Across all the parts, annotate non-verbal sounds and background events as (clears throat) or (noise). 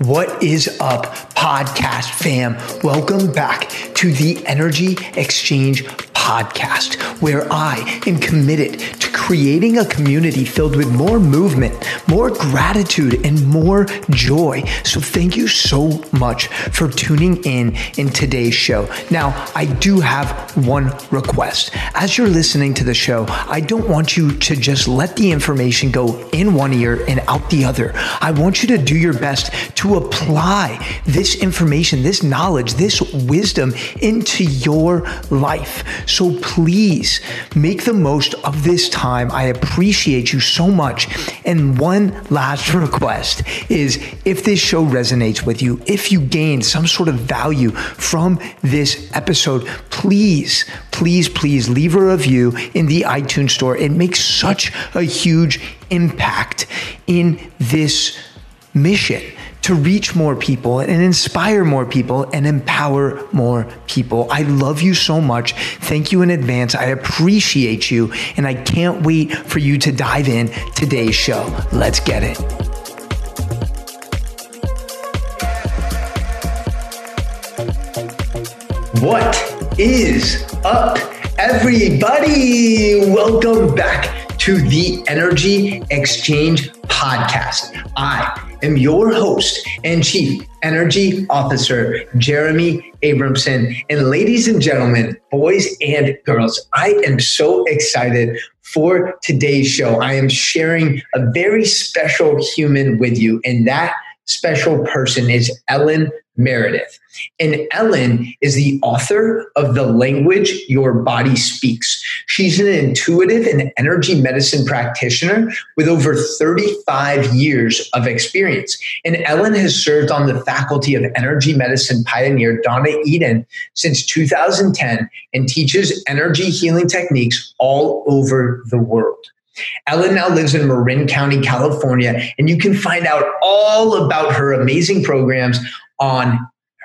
What is up, podcast fam? Welcome back to the Energy Exchange podcast, where I am committed to creating a community filled with more movement, more gratitude, and more joy. So, thank you so much for tuning in in today's show. Now, I do have one request. As you're listening to the show, I don't want you to just let the information go in one ear and out the other. I want you to do your best to apply this information, this knowledge, this wisdom into your life. Please make the most of this time. I appreciate you so much. And one last (laughs) request is if this show resonates with you, if you gain some sort of value from this episode, please, please, please leave a review in the iTunes store. It makes such a huge impact in this mission to reach more people and inspire more people and empower more people. I love you so much. Thank you in advance. I appreciate you. And I can't wait for you to dive in today's show. Let's get it. What is up, everybody? Welcome back to the Energy Exchange Podcast. I am your host and Chief Energy Officer, Jeremy Abramson. And ladies and gentlemen, boys and girls, I am so excited for today's show. I am sharing a very special human with you, and that special person is Ellen Meredith. And Ellen is the author of The Language Your Body Speaks. She's an intuitive and energy medicine practitioner with over 35 years of experience. And Ellen has served on the faculty of energy medicine pioneer Donna Eden since 2010 and teaches energy healing techniques all over the world. Ellen now lives in Marin County, California, and you can find out all about her amazing programs on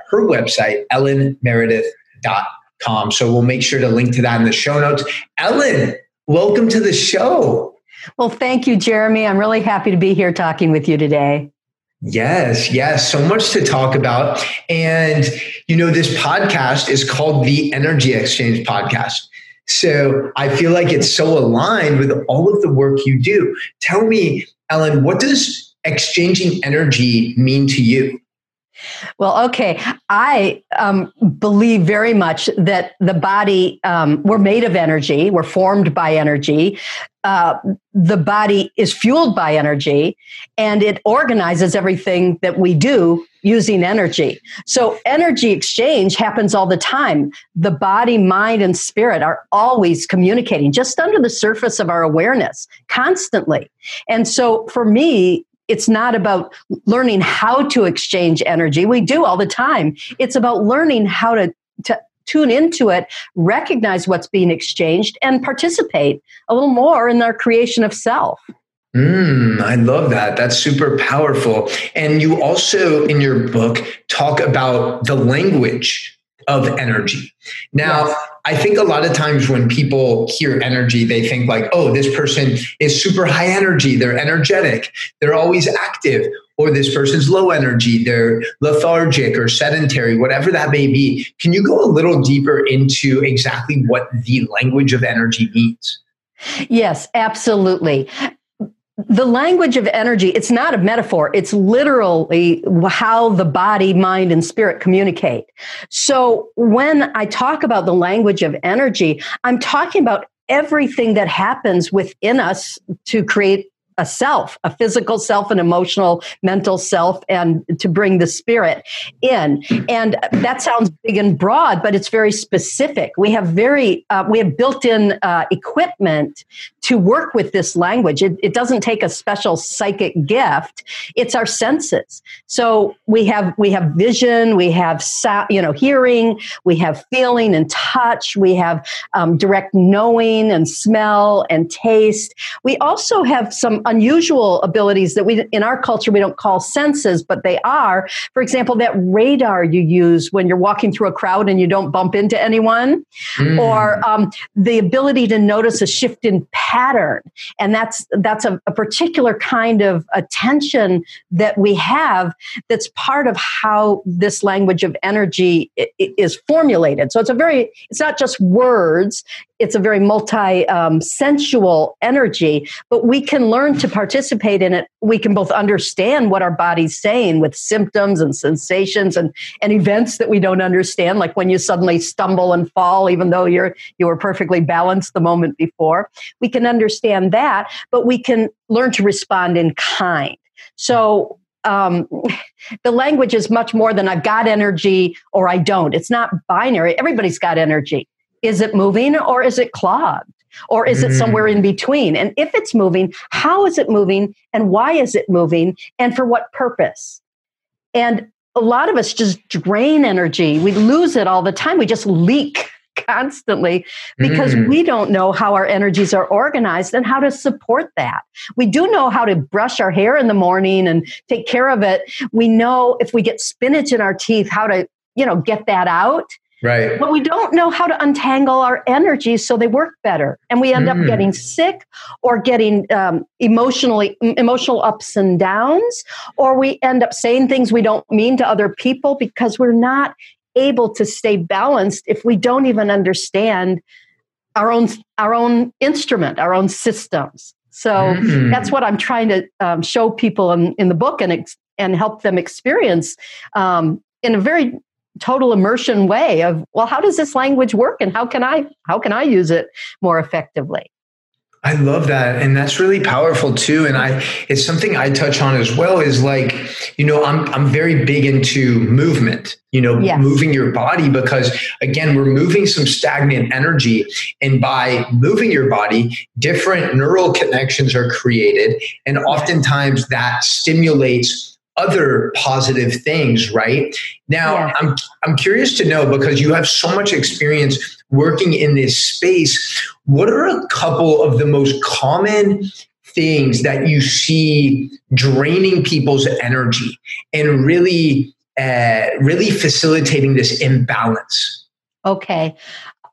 her website, ellenmeredith.com. So we'll make sure to link to that in the show notes. Ellen, welcome to the show. Well, thank you, Jeremy. I'm really happy to be here talking with you today. Yes, yes, so much to talk about. And, you know, this podcast is called the Energy Exchange Podcast. So I feel like it's so aligned with all of the work you do. Tell me, Ellen, what does exchanging energy mean to you? Well, okay. I um, believe very much that the body, um, we're made of energy, we're formed by energy. Uh, the body is fueled by energy and it organizes everything that we do using energy. So, energy exchange happens all the time. The body, mind, and spirit are always communicating just under the surface of our awareness constantly. And so, for me, it's not about learning how to exchange energy. We do all the time. It's about learning how to, to tune into it, recognize what's being exchanged, and participate a little more in our creation of self. Mm, I love that. That's super powerful. And you also, in your book, talk about the language of energy. Now, yes. I think a lot of times when people hear energy, they think like, oh, this person is super high energy. They're energetic. They're always active. Or this person's low energy. They're lethargic or sedentary, whatever that may be. Can you go a little deeper into exactly what the language of energy means? Yes, absolutely the language of energy it's not a metaphor. It's literally how the body mind and spirit communicate. So when i talk about the language of energy i'm talking about everything that happens within us to create a self, a physical self, an emotional, mental self, and to bring the spirit in. And that sounds big and broad, but it's very specific. We have very, uh, we have built-in uh, equipment to work with this language. It, it doesn't take a special psychic gift. It's our senses. So we have we have vision, we have sound, you know hearing, we have feeling and touch, we have um, direct knowing and smell and taste. We also have some some unusual abilities that we in our culture we don't call senses, but they are. For example, that radar you use when you're walking through a crowd and you don't bump into anyone, mm. or um, the ability to notice a shift in pattern, and that's that's a, a particular kind of attention that we have. That's part of how this language of energy is formulated. So it's a very it's not just words it's a very multi um, sensual energy, but we can learn to participate in it. We can both understand what our body's saying with symptoms and sensations and, and events that we don't understand, like when you suddenly stumble and fall, even though you're you were perfectly balanced the moment before. We can understand that, but we can learn to respond in kind. So um, (laughs) the language is much more than I've got energy or I don't. It's not binary. Everybody's got energy. Is it moving or is it clogged? Or is it somewhere in mm. between? And if it's moving, how is it moving and why is it moving and for what purpose? And a lot of us just drain energy. We lose it all the time. We just leak (laughs) constantly because mm. we don't know how our energies are organized and how to support that. We do know how to brush our hair in the morning and take care of it. We know if we get spinach in our teeth, how to, you know, get that out. Right. But we don't know how to untangle our energies so they work better. And we end mm. up getting sick or getting um, emotionally emotional ups and downs, or we end up saying things we don't mean to other people because we're not able to stay balanced if we don't even understand our own our own instrument, our own systems. So mm. that's what I'm trying to um, show people in, in the book and ex- and help them experience um, in a very total immersion way of well how does this language work and how can i how can i use it more effectively I love that. And that's really powerful too. And I it's something I touch on as well is like, you know, I'm I'm very big into movement, you know, yes. moving your body because again, we're moving some stagnant energy. And by moving your body, different neural connections are created. And oftentimes that stimulates other positive things, right? Now, yeah. I'm I'm curious to know because you have so much experience working in this space. What are a couple of the most common things that you see draining people's energy and really uh, really facilitating this imbalance? Okay.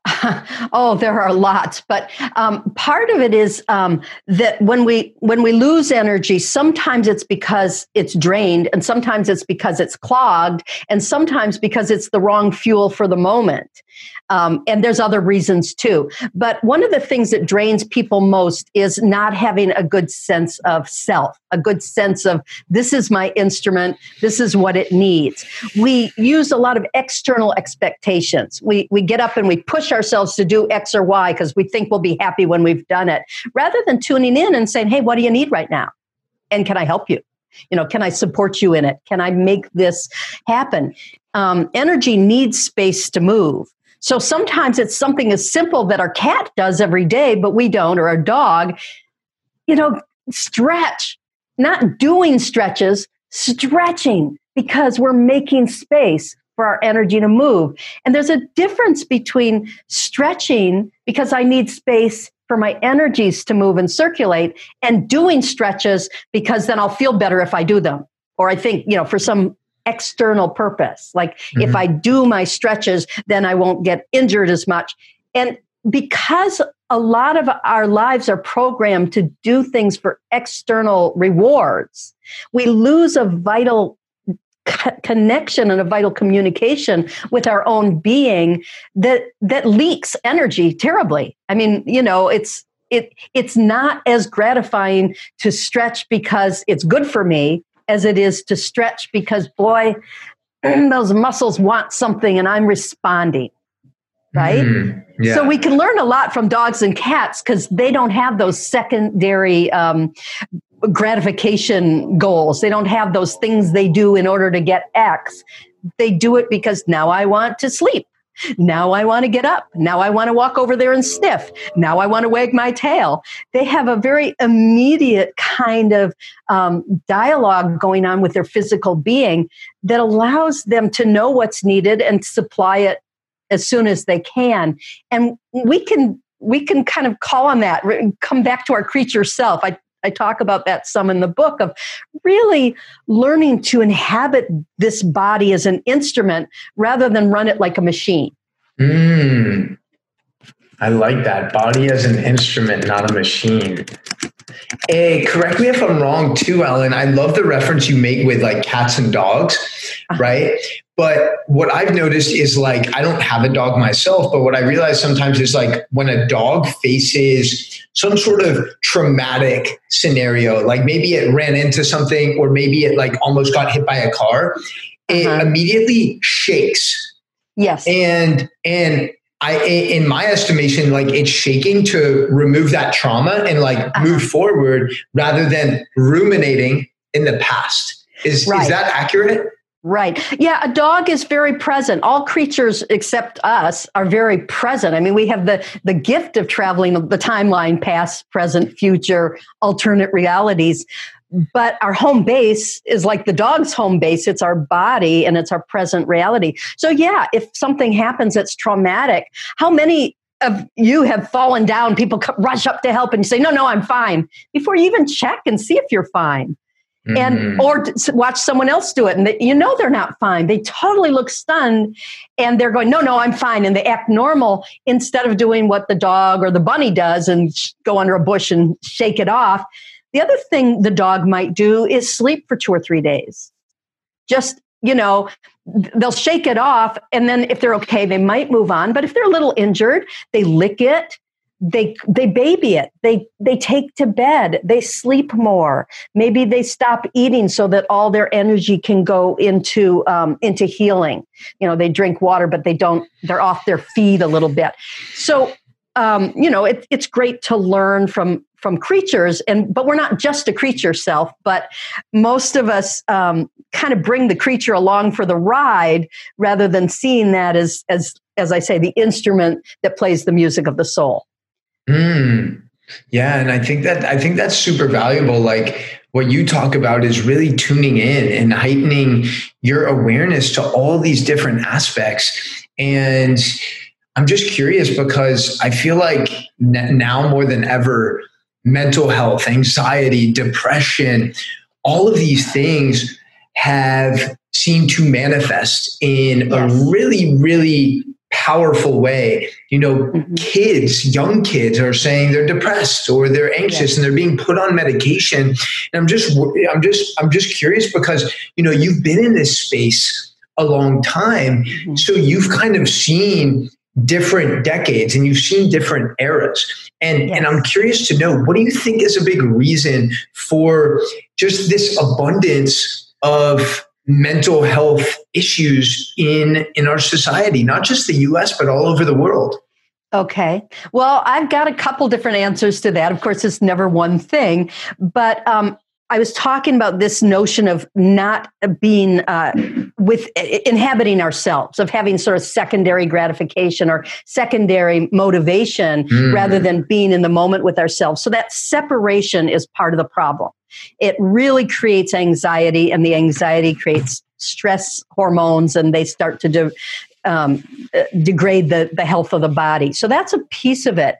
(laughs) oh, there are lots, but um, part of it is um, that when we when we lose energy, sometimes it's because it's drained, and sometimes it's because it's clogged, and sometimes because it's the wrong fuel for the moment. Um, and there's other reasons too. But one of the things that drains people most is not having a good sense of self, a good sense of this is my instrument, this is what it needs. We use a lot of external expectations. We, we get up and we push ourselves to do X or Y because we think we'll be happy when we've done it, rather than tuning in and saying, hey, what do you need right now? And can I help you? You know, can I support you in it? Can I make this happen? Um, energy needs space to move. So sometimes it's something as simple that our cat does every day, but we don't, or our dog. You know, stretch, not doing stretches, stretching because we're making space for our energy to move. And there's a difference between stretching because I need space for my energies to move and circulate and doing stretches because then I'll feel better if I do them. Or I think, you know, for some external purpose. Like mm-hmm. if I do my stretches, then I won't get injured as much. And because a lot of our lives are programmed to do things for external rewards, we lose a vital connection and a vital communication with our own being that that leaks energy terribly i mean you know it's it it's not as gratifying to stretch because it's good for me as it is to stretch because boy (clears throat) those muscles want something and i'm responding right? Mm, yeah. so we can learn a lot from dogs and cats because they don't have those secondary um, gratification goals. They don't have those things they do in order to get x. They do it because now i want to sleep now I want to get up. Now I want to walk over there and sniff. Now I want to wag my tail. They have a very immediate kind of um, dialogue going on with their physical being that allows them to know what's needed and supply it as soon as they can. And we can we can kind of call on that come back to our creature self i I talk about that some in the book of really learning to inhabit this body as an instrument rather than run it like a machine. Mm, I like that. Body as an instrument, not a machine. Hey, correct me if I'm wrong too, Ellen. I love the reference you make with like cats and dogs, uh-huh. right? But what I've noticed is like, I don't have a dog myself, but what I realize sometimes is like when a dog faces some sort of traumatic scenario, like maybe it ran into something or maybe it like almost got hit by a car, it uh-huh. immediately shakes. Yes. And, and I, in my estimation, like it's shaking to remove that trauma and like uh-huh. move forward rather than ruminating in the past. Is, right. is that accurate? Right. Yeah, a dog is very present. All creatures except us are very present. I mean, we have the the gift of traveling the timeline past, present, future, alternate realities. But our home base is like the dog's home base. It's our body and it's our present reality. So yeah, if something happens that's traumatic, how many of you have fallen down, people rush up to help and you say, "No, no, I'm fine." Before you even check and see if you're fine and mm-hmm. or watch someone else do it and they, you know they're not fine. They totally look stunned and they're going no no i'm fine and they act normal instead of doing what the dog or the bunny does and go under a bush and shake it off. The other thing the dog might do is sleep for two or three days. Just you know they'll shake it off and then if they're okay they might move on but if they're a little injured they lick it they they baby it. They they take to bed. They sleep more. Maybe they stop eating so that all their energy can go into um, into healing. You know they drink water but they don't they're off their feed a little bit. So um, you know it, it's great to learn from from creatures and but we're not just a creature self but most of us um, kind of bring the creature along for the ride rather than seeing that as as as i say the instrument that plays the music of the soul Mm. Yeah, and I think that I think that's super valuable. Like what you talk about is really tuning in and heightening your awareness to all these different aspects. And I'm just curious because I feel like now more than ever, mental health, anxiety, depression, all of these things have seemed to manifest in yes. a really, really powerful way. You know, mm-hmm. kids, young kids are saying they're depressed or they're anxious and they're being put on medication. And I'm just I'm just I'm just curious because, you know, you've been in this space a long time. Mm-hmm. So you've kind of seen different decades and you've seen different eras. And yes. and I'm curious to know what do you think is a big reason for just this abundance of mental health issues in in our society not just the US but all over the world Okay. Well, I've got a couple different answers to that. Of course, it's never one thing, but um, I was talking about this notion of not being uh, with inhabiting ourselves, of having sort of secondary gratification or secondary motivation mm. rather than being in the moment with ourselves. So that separation is part of the problem. It really creates anxiety, and the anxiety creates stress hormones, and they start to de- um, uh, degrade the, the health of the body. So that's a piece of it.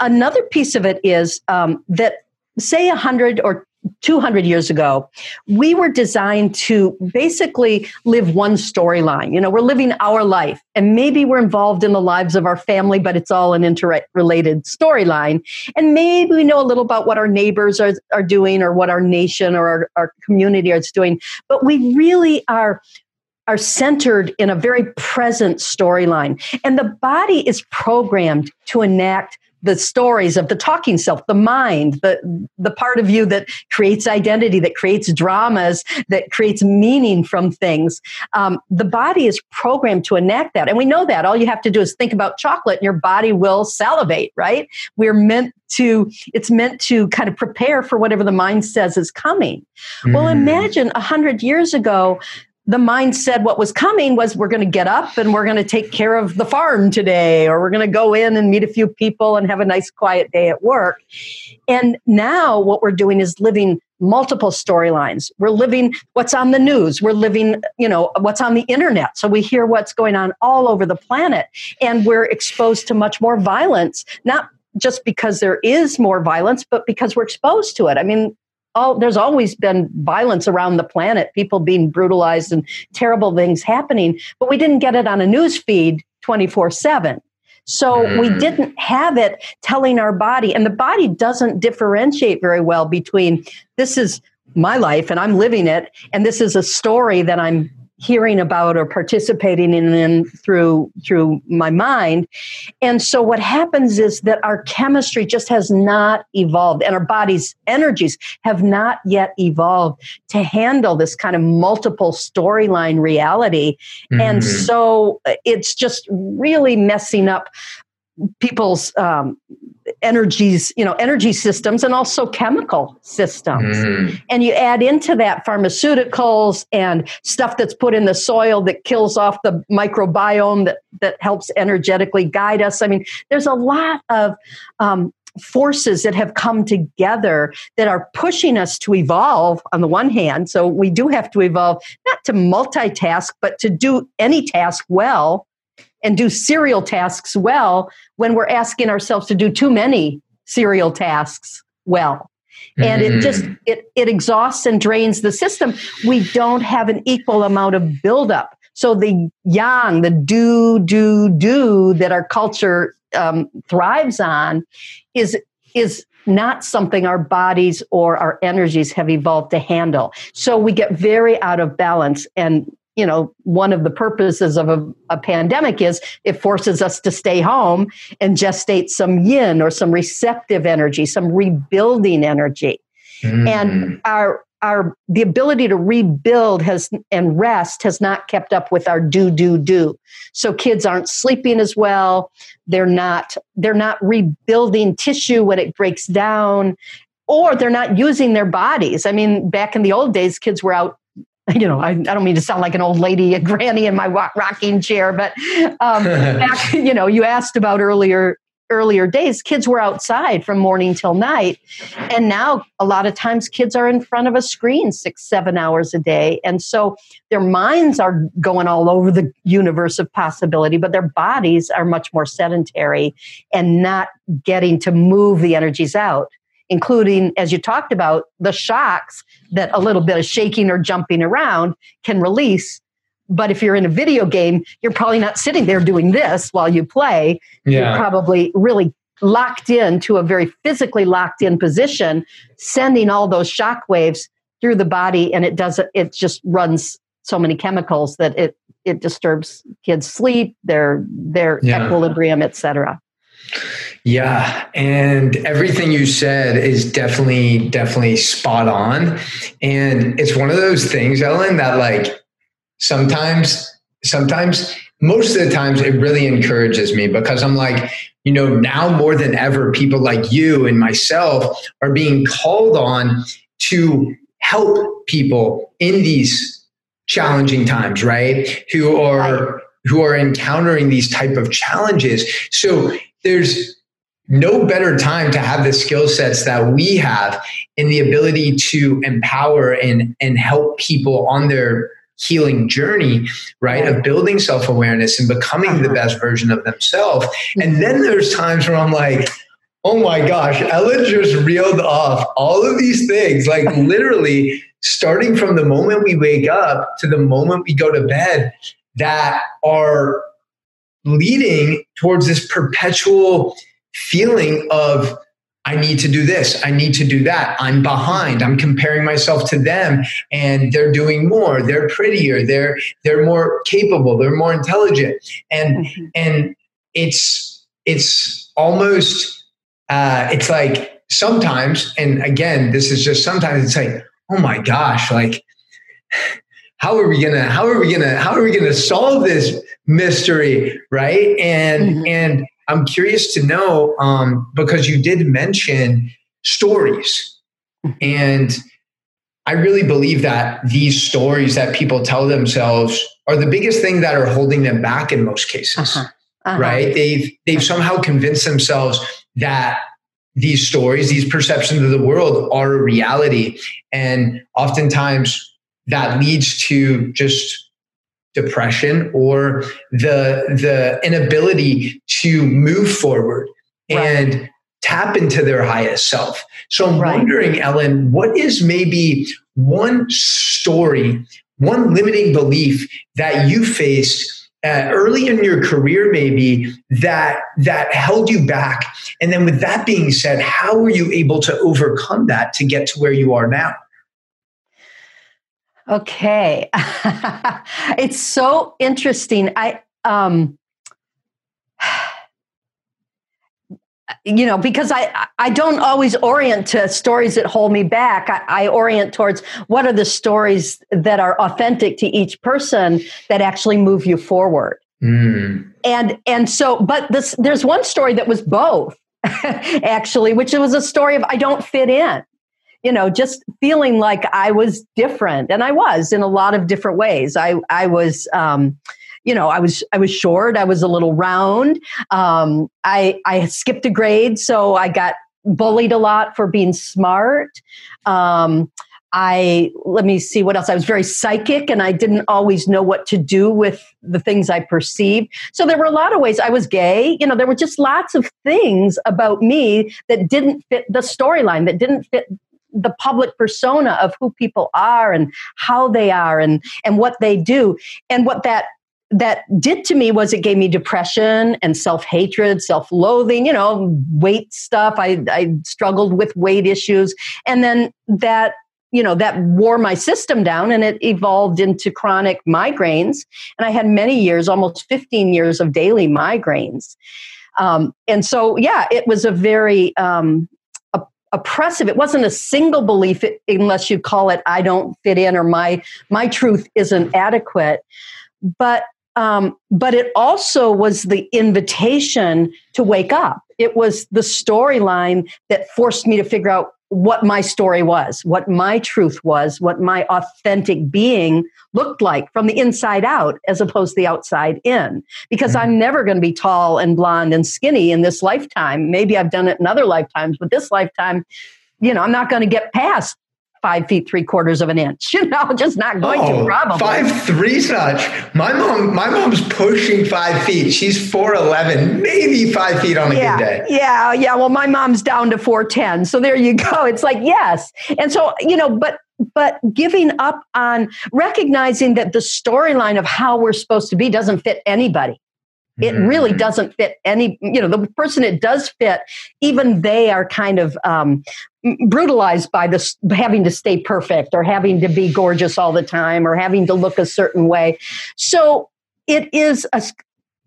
Another piece of it is um, that, say, 100 or 200 years ago, we were designed to basically live one storyline. You know, we're living our life, and maybe we're involved in the lives of our family, but it's all an interrelated storyline. And maybe we know a little about what our neighbors are, are doing or what our nation or our, our community is doing, but we really are are centered in a very present storyline. And the body is programmed to enact the stories of the talking self, the mind, the, the part of you that creates identity, that creates dramas, that creates meaning from things. Um, the body is programmed to enact that. And we know that. All you have to do is think about chocolate and your body will salivate, right? We're meant to, it's meant to kind of prepare for whatever the mind says is coming. Mm. Well, imagine a hundred years ago, the mind said what was coming was we're going to get up and we're going to take care of the farm today or we're going to go in and meet a few people and have a nice quiet day at work. And now what we're doing is living multiple storylines. We're living what's on the news. We're living you know what's on the internet. So we hear what's going on all over the planet and we're exposed to much more violence not just because there is more violence, but because we're exposed to it. I mean, all, there's always been violence around the planet, people being brutalized and terrible things happening, but we didn't get it on a news feed 24 7. So mm. we didn't have it telling our body, and the body doesn't differentiate very well between this is my life and I'm living it, and this is a story that I'm hearing about or participating in, in through through my mind and so what happens is that our chemistry just has not evolved and our body's energies have not yet evolved to handle this kind of multiple storyline reality mm-hmm. and so uh, it's just really messing up people's um, energies, you know, energy systems and also chemical systems. Mm. And you add into that pharmaceuticals and stuff that's put in the soil that kills off the microbiome that, that helps energetically guide us. I mean, there's a lot of um, forces that have come together that are pushing us to evolve on the one hand. So we do have to evolve not to multitask, but to do any task well and do serial tasks well when we're asking ourselves to do too many serial tasks well. And it just mm. it, it exhausts and drains the system. We don't have an equal amount of buildup. So the yang the do do do that our culture um, thrives on is is not something our bodies or our energies have evolved to handle. So we get very out of balance and you know, one of the purposes of a, a, pandemic is it forces us to stay home and gestate some yin or some receptive energy, some rebuilding energy. Mm. And our our the ability to rebuild has and rest has not kept up with our do do do. So kids aren't sleeping as well. They're not they're not rebuilding tissue when it breaks down or they're not using their bodies. I mean, back in the old days, kids were out (laughs) you know, I, I, don't mean to sound like an old lady, a granny in my rocking chair, but um, (laughs) back, you know, you asked about earlier earlier days, kids were outside from morning till night, and now a lot of times kids are in front of a screen six, seven hours a day, and so their minds are going all over the universe of possibility, but their bodies are much more sedentary and not getting to move the energies out including, as you talked about, the shocks that a little bit of shaking or jumping around can release. But if you're in a video game, you're probably not sitting there doing this while you play. Yeah. You're probably really locked in to a very physically locked in position, sending all those shock waves through the body, and it does it just runs so many chemicals that it it disturbs kids' sleep, their their yeah. equilibrium, etc. Yeah, and everything you said is definitely definitely spot on. And it's one of those things, Ellen, that like sometimes sometimes most of the times it really encourages me because I'm like, you know, now more than ever people like you and myself are being called on to help people in these challenging times, right? Who are who are encountering these type of challenges. So there's no better time to have the skill sets that we have and the ability to empower and, and help people on their healing journey, right? Of building self awareness and becoming the uh-huh. best version of themselves. And then there's times where I'm like, oh my gosh, Ellen just reeled off all of these things, like (laughs) literally starting from the moment we wake up to the moment we go to bed that are leading towards this perpetual feeling of I need to do this. I need to do that. I'm behind. I'm comparing myself to them and they're doing more. They're prettier. They're they're more capable. They're more intelligent. And mm-hmm. and it's it's almost uh it's like sometimes and again this is just sometimes it's like oh my gosh like (sighs) how are we gonna how are we gonna how are we gonna solve this mystery right and mm-hmm. and I'm curious to know um, because you did mention stories, and I really believe that these stories that people tell themselves are the biggest thing that are holding them back in most cases. Uh-huh. Uh-huh. Right? They've they've somehow convinced themselves that these stories, these perceptions of the world are a reality, and oftentimes that leads to just depression or the the inability to move forward right. and tap into their highest self. So I'm right. wondering, Ellen, what is maybe one story, one limiting belief that you faced uh, early in your career maybe that that held you back and then with that being said how were you able to overcome that to get to where you are now okay. (laughs) It's so interesting. I um (sighs) you know because i i don't always orient to stories that hold me back. I, I, orient towards what are the stories that are authentic to each person that actually move you forward. Mm. and and so but this there's one story that was both (laughs) actually which was a story of i don't fit in you know just feeling like i was different and i was in a lot of different ways i i was um you know, I was I was short, I was a little round. Um, I I skipped a grade, so I got bullied a lot for being smart. Um, I let me see what else. I was very psychic and I didn't always know what to do with the things I perceived. So there were a lot of ways I was gay. You know, there were just lots of things about me that didn't fit the storyline, that didn't fit the public persona of who people are and how they are and and what they do. And what that that did to me was it gave me depression and self-hatred self-loathing you know weight stuff. I, I struggled with weight issues. And then that you know that wore my system down and it evolved into chronic migraines. And i had many years almost 15 years of daily migraines. Um, and so yeah it was a very um, oppressive it wasn't a single belief unless you call it i don't fit in or my my truth isn't adequate but um, but it also was the invitation to wake up. It was the storyline that forced me to figure out what my story was, what my truth was, what my authentic being looked like from the inside out as opposed to the outside in. Because mm-hmm. I'm never going to be tall and blonde and skinny in this lifetime. Maybe I've done it in other lifetimes, but this lifetime, you know, I'm not going to get past five feet three quarters of an inch. (laughs) You know, just not going oh, to probably five three such. My mom, my mom's pushing five feet. She's four eleven, maybe five feet on a yeah, good day. Yeah, yeah. Well, my mom's down to four ten. So there you (laughs) go. It's like yes, and so you know, but but giving up on recognizing that the storyline of how we're supposed to be doesn't fit anybody it really mm-hmm. doesn't fit any you know the person it does fit even they are kind of um, brutalized by this having to stay perfect or having to be gorgeous all the time or having to look a certain way so it is a,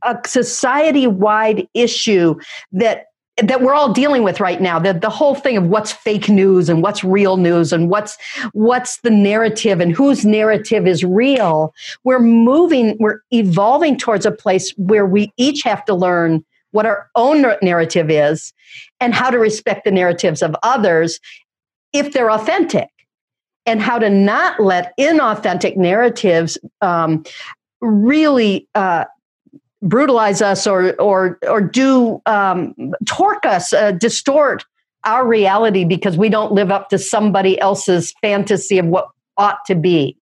a society-wide issue that that we're all dealing with right now the, the whole thing of what's fake news and what's real news and what's what's the narrative and whose narrative is real we're moving we're evolving towards a place where we each have to learn what our own narrative is and how to respect the narratives of others if they're authentic and how to not let inauthentic narratives um, really uh, brutalize us or or or do um, torque us, uh, distort our reality because we don't live up to somebody else's fantasy of what ought to be.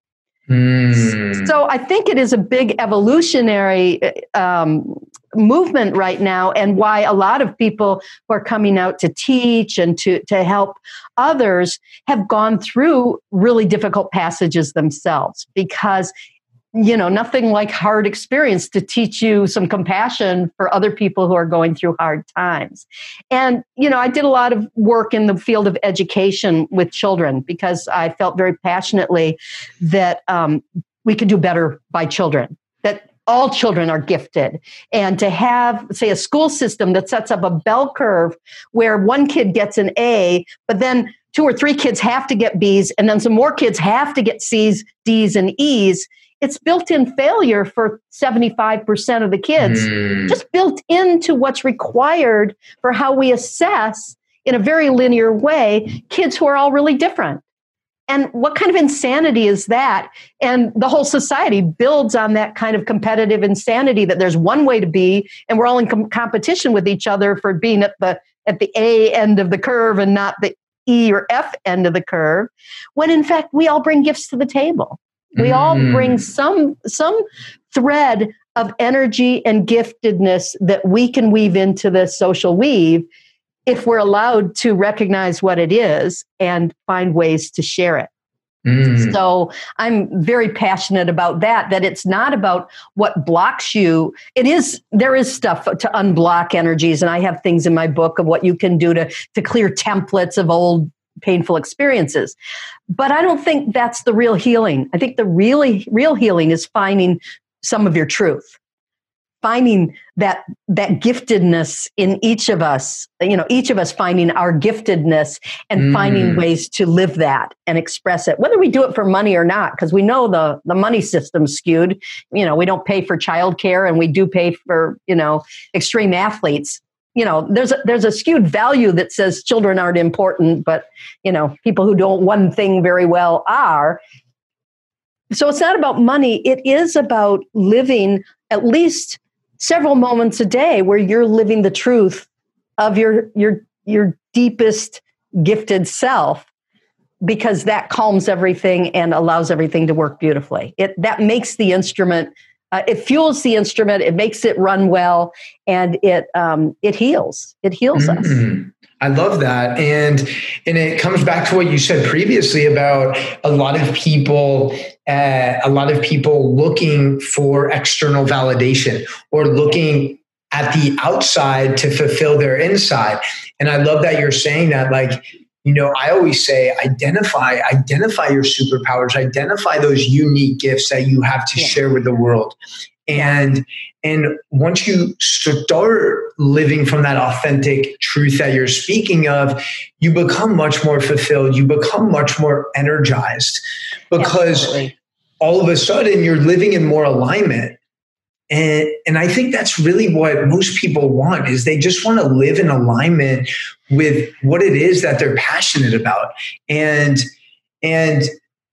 Mm. So I think it is a big evolutionary um, movement right now, and why a lot of people who are coming out to teach and to to help others have gone through really difficult passages themselves because you know nothing like hard experience to teach you some compassion for other people who are going through hard times. And you know i did a lot of work in the field of education with children because i felt very passionately that um, we could do better by children that all children are gifted. And to have say a school system that sets up a bell curve where one kid gets an a but then two or three kids have to get b's and then some more kids have to get c's d's and e's it's built in failure for 75% of the kids, mm. just built into what's required for how we assess in a very linear way kids who are all really different. And what kind of insanity is that? And the whole society builds on that kind of competitive insanity that there's one way to be, and we're all in com- competition with each other for being at the at the A end of the curve and not the E or F end of the curve. When in fact we all bring gifts to the table. We mm. all bring some some thread of energy and giftedness that we can weave into the social weave if we're allowed to recognize what it is and find ways to share it. Mm. So I'm very passionate about that, that it's not about what blocks you. It is, there is stuff to unblock energies. And I have things in my book of what you can do to, to clear templates of old painful experiences. But I don't think that's the real healing. I think the really real healing is finding some of your truth finding that that giftedness in each of us you know each of us finding our giftedness and mm. finding ways to live that and express it whether we do it for money or not because we know the the money system's skewed you know we don't pay for childcare and we do pay for you know extreme athletes you know there's a, there's a skewed value that says children aren't important but you know people who don't one thing very well are. So it's not about money. It is about living at least several moments a day where you're living the truth of your your your deepest gifted self because that calms everything and allows everything to work beautifully. It that makes the instrument uh, it fuels the instrument it makes it run well and it um, it heals it heals mm-hmm. us I love that. And and it comes back to what you said previously about a lot of people uh, a lot of people looking for external validation or looking at the outside to fulfill their inside. And I love that you're saying that like you know i always say identify identify your superpowers identify those unique gifts that you have to yeah. share with the world. And and once you start living from that authentic truth that you're speaking of you become much more fulfilled you become much more energized. Because yeah, all of a sudden you're living in more alignment and and i think that's really what most people want is they just want to live in alignment with what it is that they're passionate about. And and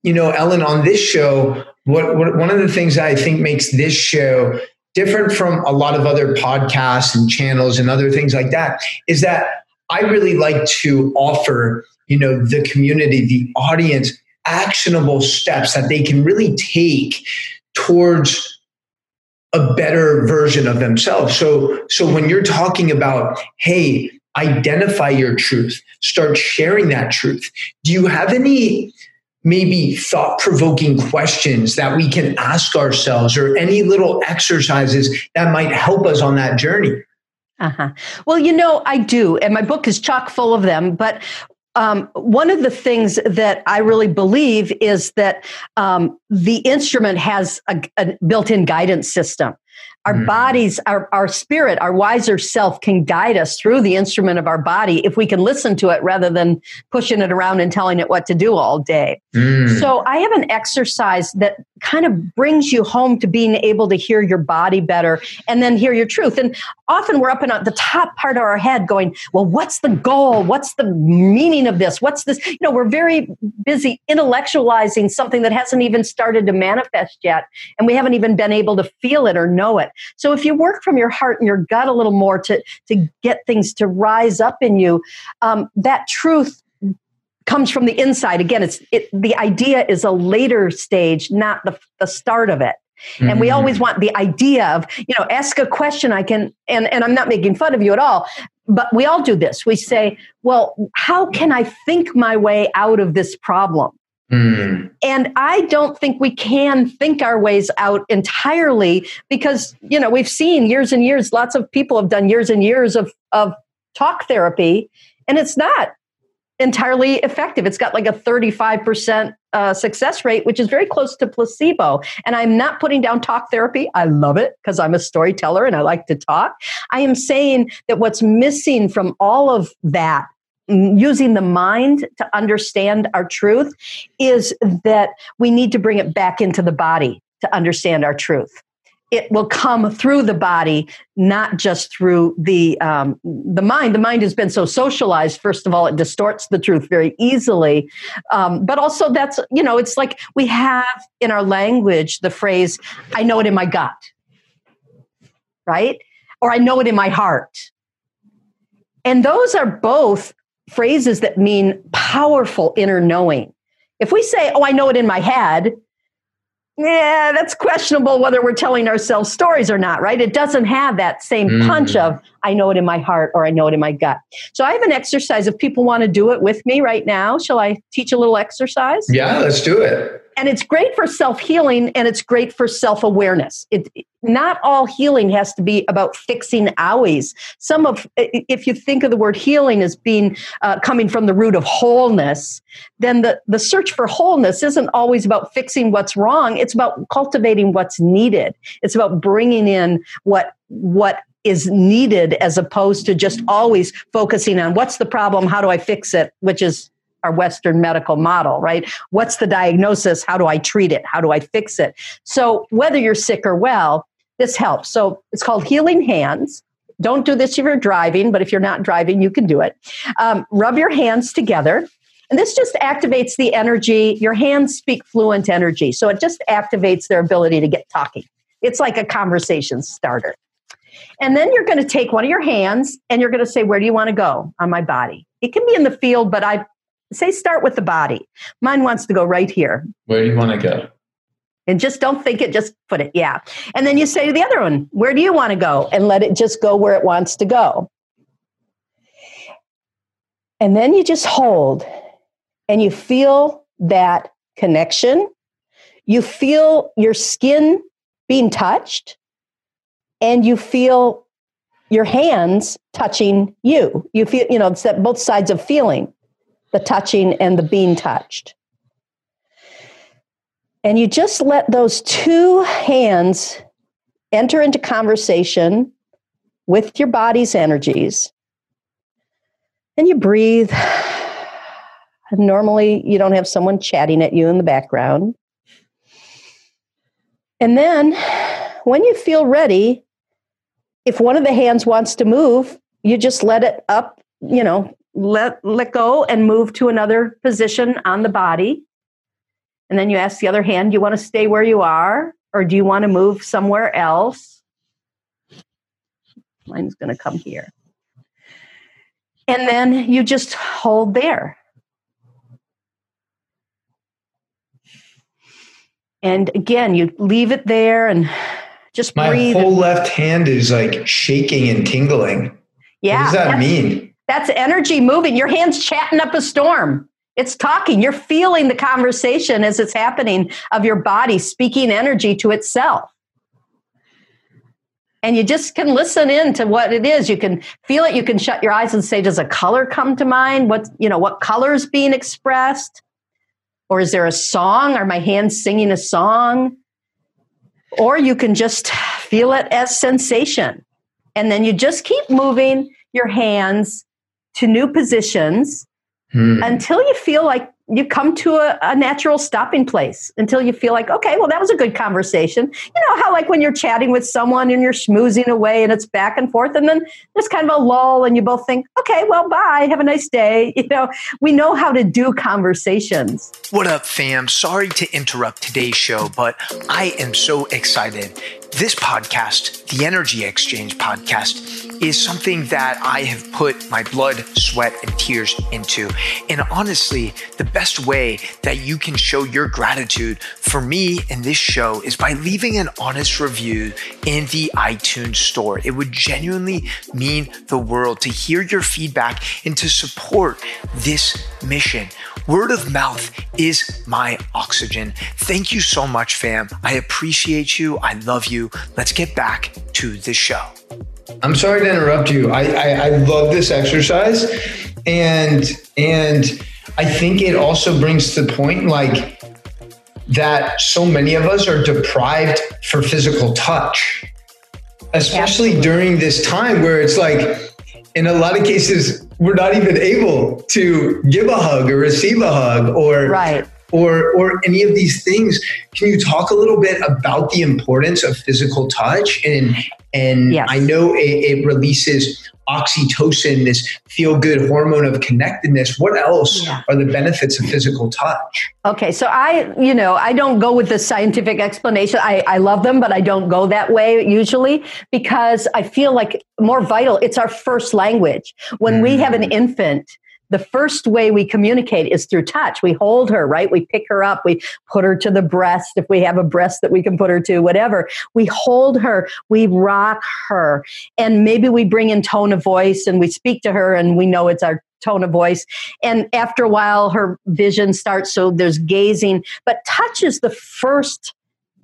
you know ellen on this show what, what one of the things I think makes this show different from a lot of other podcasts and channels and other things like that is that I really like to offer, you know, the community, the audience actionable steps that they can really take towards a better version of themselves. So so when you're talking about, hey, identify your truth, start sharing that truth. Do you have any maybe thought provoking questions that we can ask ourselves or any little exercises that might help us on that journey? Uh-huh. Well, you know, I do, and my book is chock full of them. But um, one of the things that I really believe is that um, the instrument has a, a built in guidance system. Our mm. bodies, our, our spirit, our wiser self can guide us through the instrument of our body if we can listen to it rather than pushing it around and telling it what to do all day. Mm. So I have an exercise that kind of brings you home to being able to hear your body better and then hear your truth. And often we're up in the top part of our head going, well, what's the goal? What's the meaning of this? What's this? You know, we're very busy intellectualizing something that hasn't even started to manifest yet. And we haven't even been able to feel it or know it. So if you work from your heart and your gut a little more to, to get things to rise up in you, um, that truth comes from the inside. Again, it's it, the idea is a later stage, not the, the start of it. Mm-hmm. And we always mm-hmm. want the idea of, you know, ask a question I can, and, and I'm not making fun of you at all, but we all do this. We say, well, how can I think my way out of this problem? Mm. And I don't think we can think our ways out entirely because, you know, we've seen years and years, lots of people have done years and years of, of talk therapy, and it's not entirely effective. It's got like a 35% uh, success rate, which is very close to placebo. And I'm not putting down talk therapy. I love it because I'm a storyteller and I like to talk. I am saying that what's missing from all of that using the mind to understand our truth is that we need to bring it back into the body to understand our truth it will come through the body, not just through the um, the mind. The mind has been so socialized. First of all, it distorts the truth very easily, um, but also that's you know it's like we have in our language the phrase "I know it in my gut," right? Or "I know it in my heart," and those are both phrases that mean powerful inner knowing. If we say, "Oh, I know it in my head," yeah, that's questionable whether we're telling ourselves stories or not, right? It doesn't have that same mm. punch of I know it in my heart or I know it in my gut. So I have an exercise. If people want to do it with me right now, shall I teach a little exercise? Yeah, let's do it. And it's great for self healing and it's great for self awareness. It, not all healing has to be about fixing owies. Some of, if you think of the word healing as being uh, coming from the root of wholeness, then the, the search for wholeness isn't always about fixing what's wrong. It's about cultivating what's needed. It's about bringing in what what is needed as opposed to just always focusing on what's the problem, how do I fix it, which is our Western medical model, right? What's the diagnosis? How do I treat it? How do I fix it? So, whether you're sick or well, this helps. So, it's called Healing Hands. Don't do this if you're driving, but if you're not driving, you can do it. Um, rub your hands together. And this just activates the energy. Your hands speak fluent energy. So, it just activates their ability to get talking. It's like a conversation starter. And then you're going to take one of your hands and you're going to say, Where do you want to go on my body? It can be in the field, but I say start with the body. Mine wants to go right here. Where do you want to go? And just don't think it, just put it, yeah. And then you say to the other one, Where do you want to go? And let it just go where it wants to go. And then you just hold and you feel that connection. You feel your skin being touched and you feel your hands touching you. You feel, you know, it's that both sides of feeling the touching and the being touched. And you just let those two hands enter into conversation with your body's energies. And you breathe. Normally, you don't have someone chatting at you in the background. And then, when you feel ready, if one of the hands wants to move, you just let it up, you know, let let go and move to another position on the body. And then you ask the other hand, do you want to stay where you are or do you want to move somewhere else? Mine's going to come here. And then you just hold there. And again, you leave it there and just My breathe. whole left hand is like shaking and tingling. Yeah. What does that mean? That's energy moving. Your hand's chatting up a storm. It's talking. You're feeling the conversation as it's happening of your body speaking energy to itself. And you just can listen in to what it is. You can feel it. You can shut your eyes and say, does a color come to mind? What, you know, what color is being expressed? Or is there a song? Are my hands singing a song? Or you can just feel it as sensation. And then you just keep moving your hands to new positions hmm. until you feel like you come to a, a, natural stopping place until you feel like, okay, well, that was a good conversation. You know how, like, when you're chatting with someone and you're schmoozing away and it's back and forth, and then there's kind of a lull, and you both think, okay, well, bye, have a nice day. (laughs) You know, we know how to do conversations. What up, fam? Sorry to interrupt today's show, but I am so excited. This podcast, the Energy Exchange podcast, is something that I have put my blood, sweat, and tears into. And honestly, the best way that you can show your gratitude for me and this show is by leaving an honest review in the iTunes store. It would genuinely mean the world to hear your feedback and to support this mission. Word of mouth is my oxygen. Thank you so much, fam. I appreciate you. I love you. Let's get back to the show. I'm sorry to interrupt you. I, I, I love this exercise, and and I think it also brings to the point like that so many of us are deprived for physical touch, especially Absolutely. during this time where it's like, in a lot of cases, we're not even able to give a hug or receive a hug or right. or or any of these things. Can you talk a little bit about the importance of physical touch? And and yes. I know it, it, releases oxytocin, this feel good hormone of connectedness. What else yeah. are the benefits of physical touch? Okay, so I, you know, I don't go with the scientific explanation. I, I love them, but I don't go that way usually because I feel like more vital. It's our first language. When mm. we have an mm. infant, the first way we communicate is through touch. We hold her, right? We pick her up, we put her to the breast if we have a breast that we can put her to, whatever. We hold her, we rock her, and maybe we bring in tone of voice and we speak to her and we know it's our tone of voice. And after a while, her vision starts, so there's gazing. But touch is the first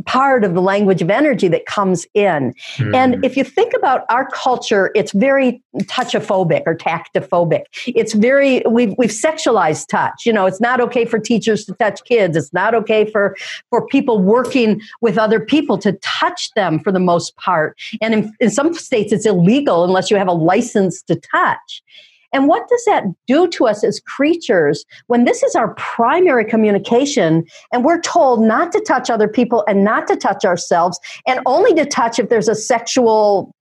part of the language of energy that comes in. Mm. And if you think about our culture, it's very touchophobic or tactophobic. It's very we've we've sexualized touch. You know, it's not okay for teachers to touch kids. It's not okay for for people working with other people to touch them for the most part. And in, in some states it's illegal unless you have a license to touch. And what does that do to us as creatures when this is our primary communication and we're told not to touch other people and not to touch ourselves and only to touch if there's a sexual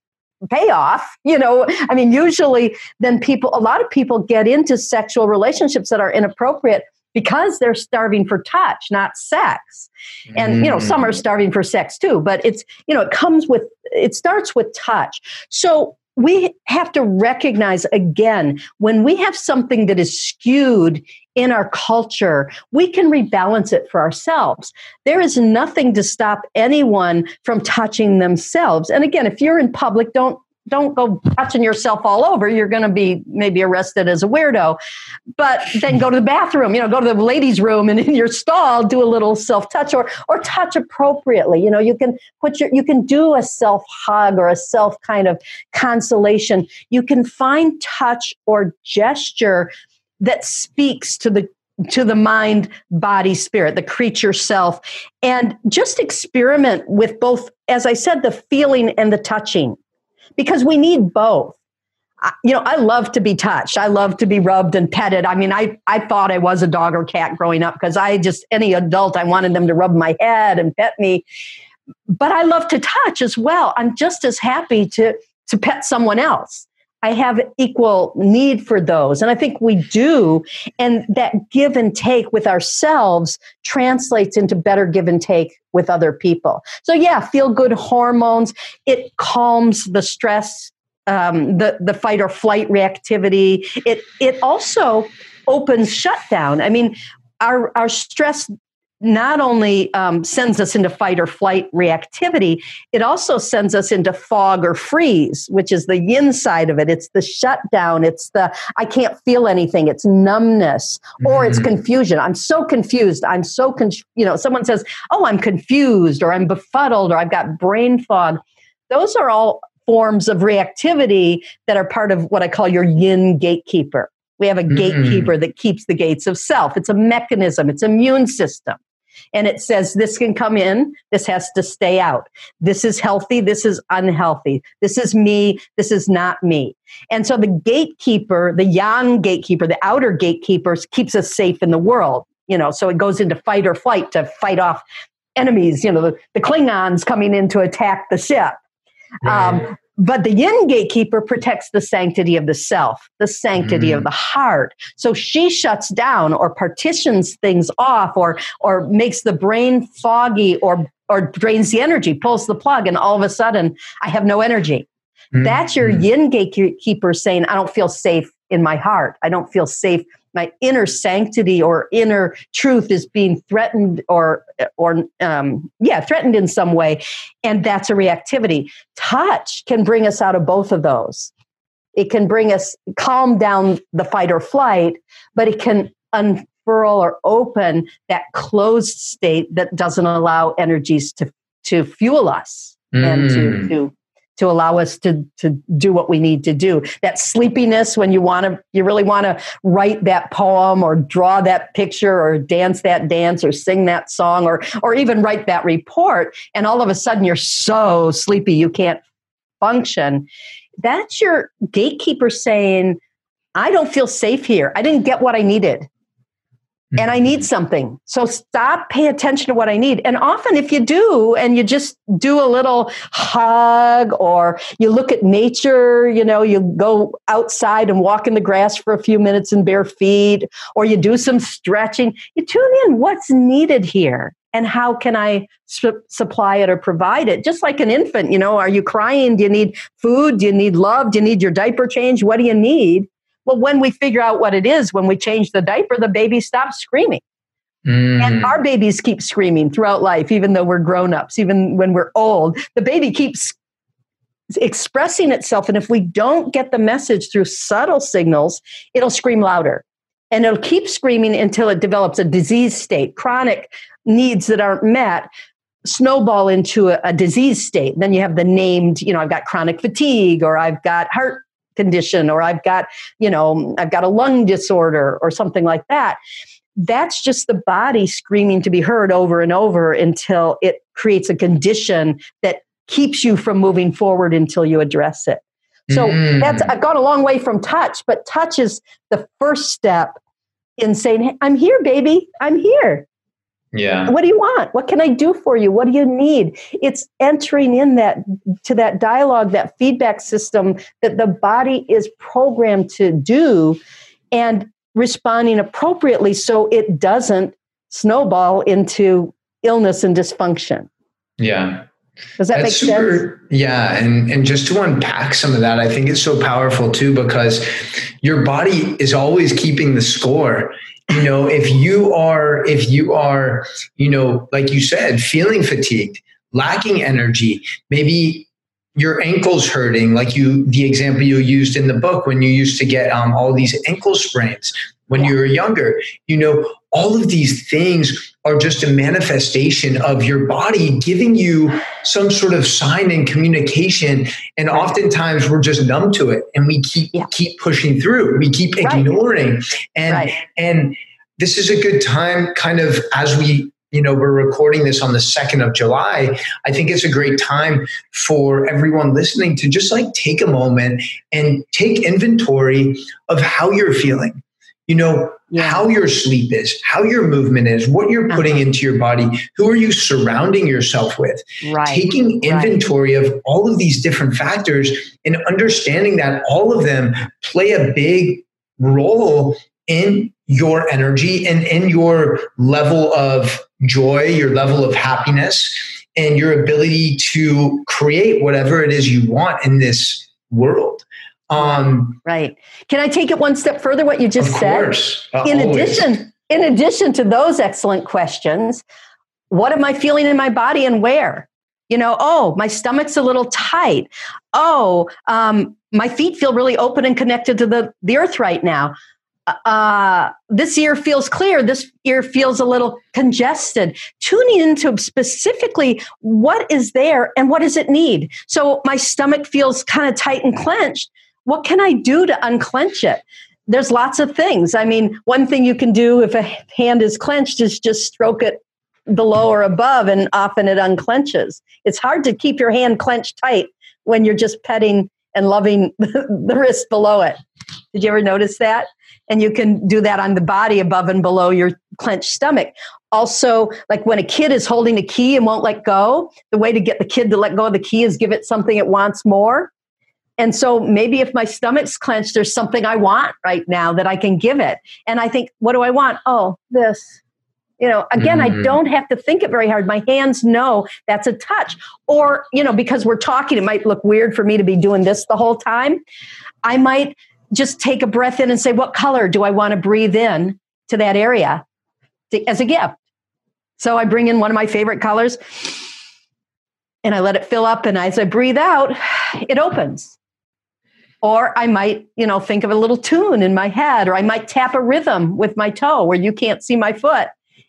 payoff you know? I mean usually then people a lot of people get into sexual relationships that are inappropriate because they're starving for touch not sex. And you know some are mm. starving for sex too but it's you know it comes with it starts with touch. So we have to recognize again when we have something that is skewed in our culture, we can rebalance it for ourselves. There is nothing to stop anyone from touching themselves. And again, if you're in public, don't don't go touching yourself all over. You're going to be maybe arrested as a weirdo. But then go to the bathroom, you know, go to the ladies' room and (laughs) in your stall do a little self touch or or touch appropriately. You know, you can put your you can do a self hug or a self kind of consolation. You can find touch or gesture that speaks to the to the mind, body, spirit, the creature self, and just experiment with both, as I said, the feeling and the touching because we need both. you know, I love to be touched. I love to be rubbed and petted. I mean, I, I thought I was a dog or cat growing up because I just, any adult, I wanted them to rub my head and pet me. But I love to touch as well. I'm just as happy to, to pet someone else. I have equal need for those. And I think we do. And that give and take with ourselves translates into better give and take with other people. So, yeah, feel good hormones. It calms the stress, um, the, the fight or flight reactivity. It, it also opens shutdown. I mean, our, our stress not only um, sends us into fight or flight reactivity, it also sends us into fog or freeze, which is the yin side of it. It's the shutdown. It's the I can't feel anything. It's numbness or mm-hmm. it's confusion. I'm so confused. I'm so con- you know. Someone says, "Oh, I'm confused," or "I'm befuddled," or "I've got brain fog." Those are all forms of reactivity that are part of what I call your yin gatekeeper. We have a mm-hmm. gatekeeper that keeps the gates of self. It's a mechanism, it's immune system and it says this can come in, this has to stay out. This is healthy, this is unhealthy. This is me, this is not me. And so the gatekeeper, the yang gatekeeper, the outer gatekeepers keeps us safe in the world. You know, so it goes into fight or flight to fight off enemies, you know, the, the Klingons coming in to attack the ship. Right. Um, but the yin gatekeeper protects the sanctity of the self, the sanctity mm. of the heart. So she shuts down or partitions things off or or makes the brain foggy or or drains the energy, pulls the plug, and all of a sudden I have no energy. Mm. That's your mm. yin gatekeeper saying, I don't feel safe in my heart. I don't feel safe my inner sanctity or inner truth is being threatened or or um, yeah threatened in some way and that's a reactivity touch can bring us out of both of those it can bring us calm down the fight or flight but it can unfurl or open that closed state that doesn't allow energies to to fuel us mm. and to, mm. to to allow us to to do what we need to do. That sleepiness when you want to you really want to write that poem or draw that picture or dance that dance or sing that song or or even write that report and all of a sudden you're so sleepy you can't function. That's your gatekeeper saying i don't feel safe here. I didn't get what i needed Mm-hmm. and I need something. So stop, pay attention to what I need. And often, if you do, and you just do a little hug or you look at nature, you know, you go outside and walk in the grass for a few minutes in bare feet, or you do some stretching, you tune in what's needed here and how can I su- supply it or provide it? Just like an infant, you know, are you crying? Do you need food? Do you need love? Do you need your diaper change? What do you need? Well, when we figure out what it is, when we change the diaper, the baby stops screaming. Mm. And our babies keep screaming throughout life, even though we're grown ups, even when we're old. The baby keeps expressing itself. And if we don't get the message through subtle signals, it'll scream louder. And it'll keep screaming until it develops a disease state, chronic needs that aren't met snowball into a, a disease state. Then you have the named, you know, I've got chronic fatigue or I've got heart condition or I've got, you know, I've got a lung disorder or something like that. That's just the body screaming to be heard over and over until it creates a condition that keeps you from moving forward until you address it. So mm. that's I've gone a long way from touch, but touch is the first step in saying, hey, I'm here, baby. I'm here. Yeah. What do you want? What can I do for you? What do you need? It's entering in that to that dialogue, that feedback system that the body is programmed to do and responding appropriately so it doesn't snowball into illness and dysfunction. Yeah. Does that That's make super, sense? Yeah. And, and just to unpack some of that, I think it's so powerful too, because your body is always keeping the score. You know, if you are, if you are, you know, like you said, feeling fatigued, lacking energy, maybe your ankles hurting, like you, the example you used in the book when you used to get um, all these ankle sprains when you were younger, you know, all of these things are just a manifestation of your body giving you some sort of sign and communication and oftentimes we're just numb to it and we keep yeah. keep pushing through we keep ignoring right. and right. and this is a good time kind of as we you know we're recording this on the 2nd of july i think it's a great time for everyone listening to just like take a moment and take inventory of how you're feeling you know yeah. how your sleep is how your movement is what you're putting uh-huh. into your body who are you surrounding yourself with right. taking inventory right. of all of these different factors and understanding that all of them play a big role in your energy and in your level of joy your level of happiness and your ability to create whatever it is you want in this world um, right. Can I take it one step further? What you just of said. Course. Uh, in always. addition, in addition to those excellent questions, what am I feeling in my body and where? You know, oh, my stomach's a little tight. Oh, um, my feet feel really open and connected to the, the earth right now. Uh, this ear feels clear. This ear feels a little congested. Tuning into specifically what is there and what does it need. So my stomach feels kind of tight and clenched what can I do to unclench it? There's lots of things. I mean, one thing you can do if a hand is clenched is just stroke it below or above, and often it unclenches. It's hard to keep your hand clenched tight when you're just petting and loving (laughs) the wrist below it. Did you ever notice that? And you can do that on the body above and below your clenched stomach. Also, like when a kid is holding a key and won't let go, the way to get the kid to let go of the key is give it something it wants more. And so maybe if my stomach's clenched, there's something I want right now that I can give it. And I think, what do I want? Oh, this. You know, again, mm-hmm. I don't have to think it very hard. My hands know that's a touch. Or, you know, because we're talking, it might look weird for me to be doing this the whole time. I might just take a breath in and say, what color do I want to breathe in to that area to, as a gift? So I bring in one of my favorite colors and I let it fill up. And as I breathe out, (sighs) it opens or I might, you know, think of a little tune in my head, or I might tap a rhythm with my toe where you can't see my foot.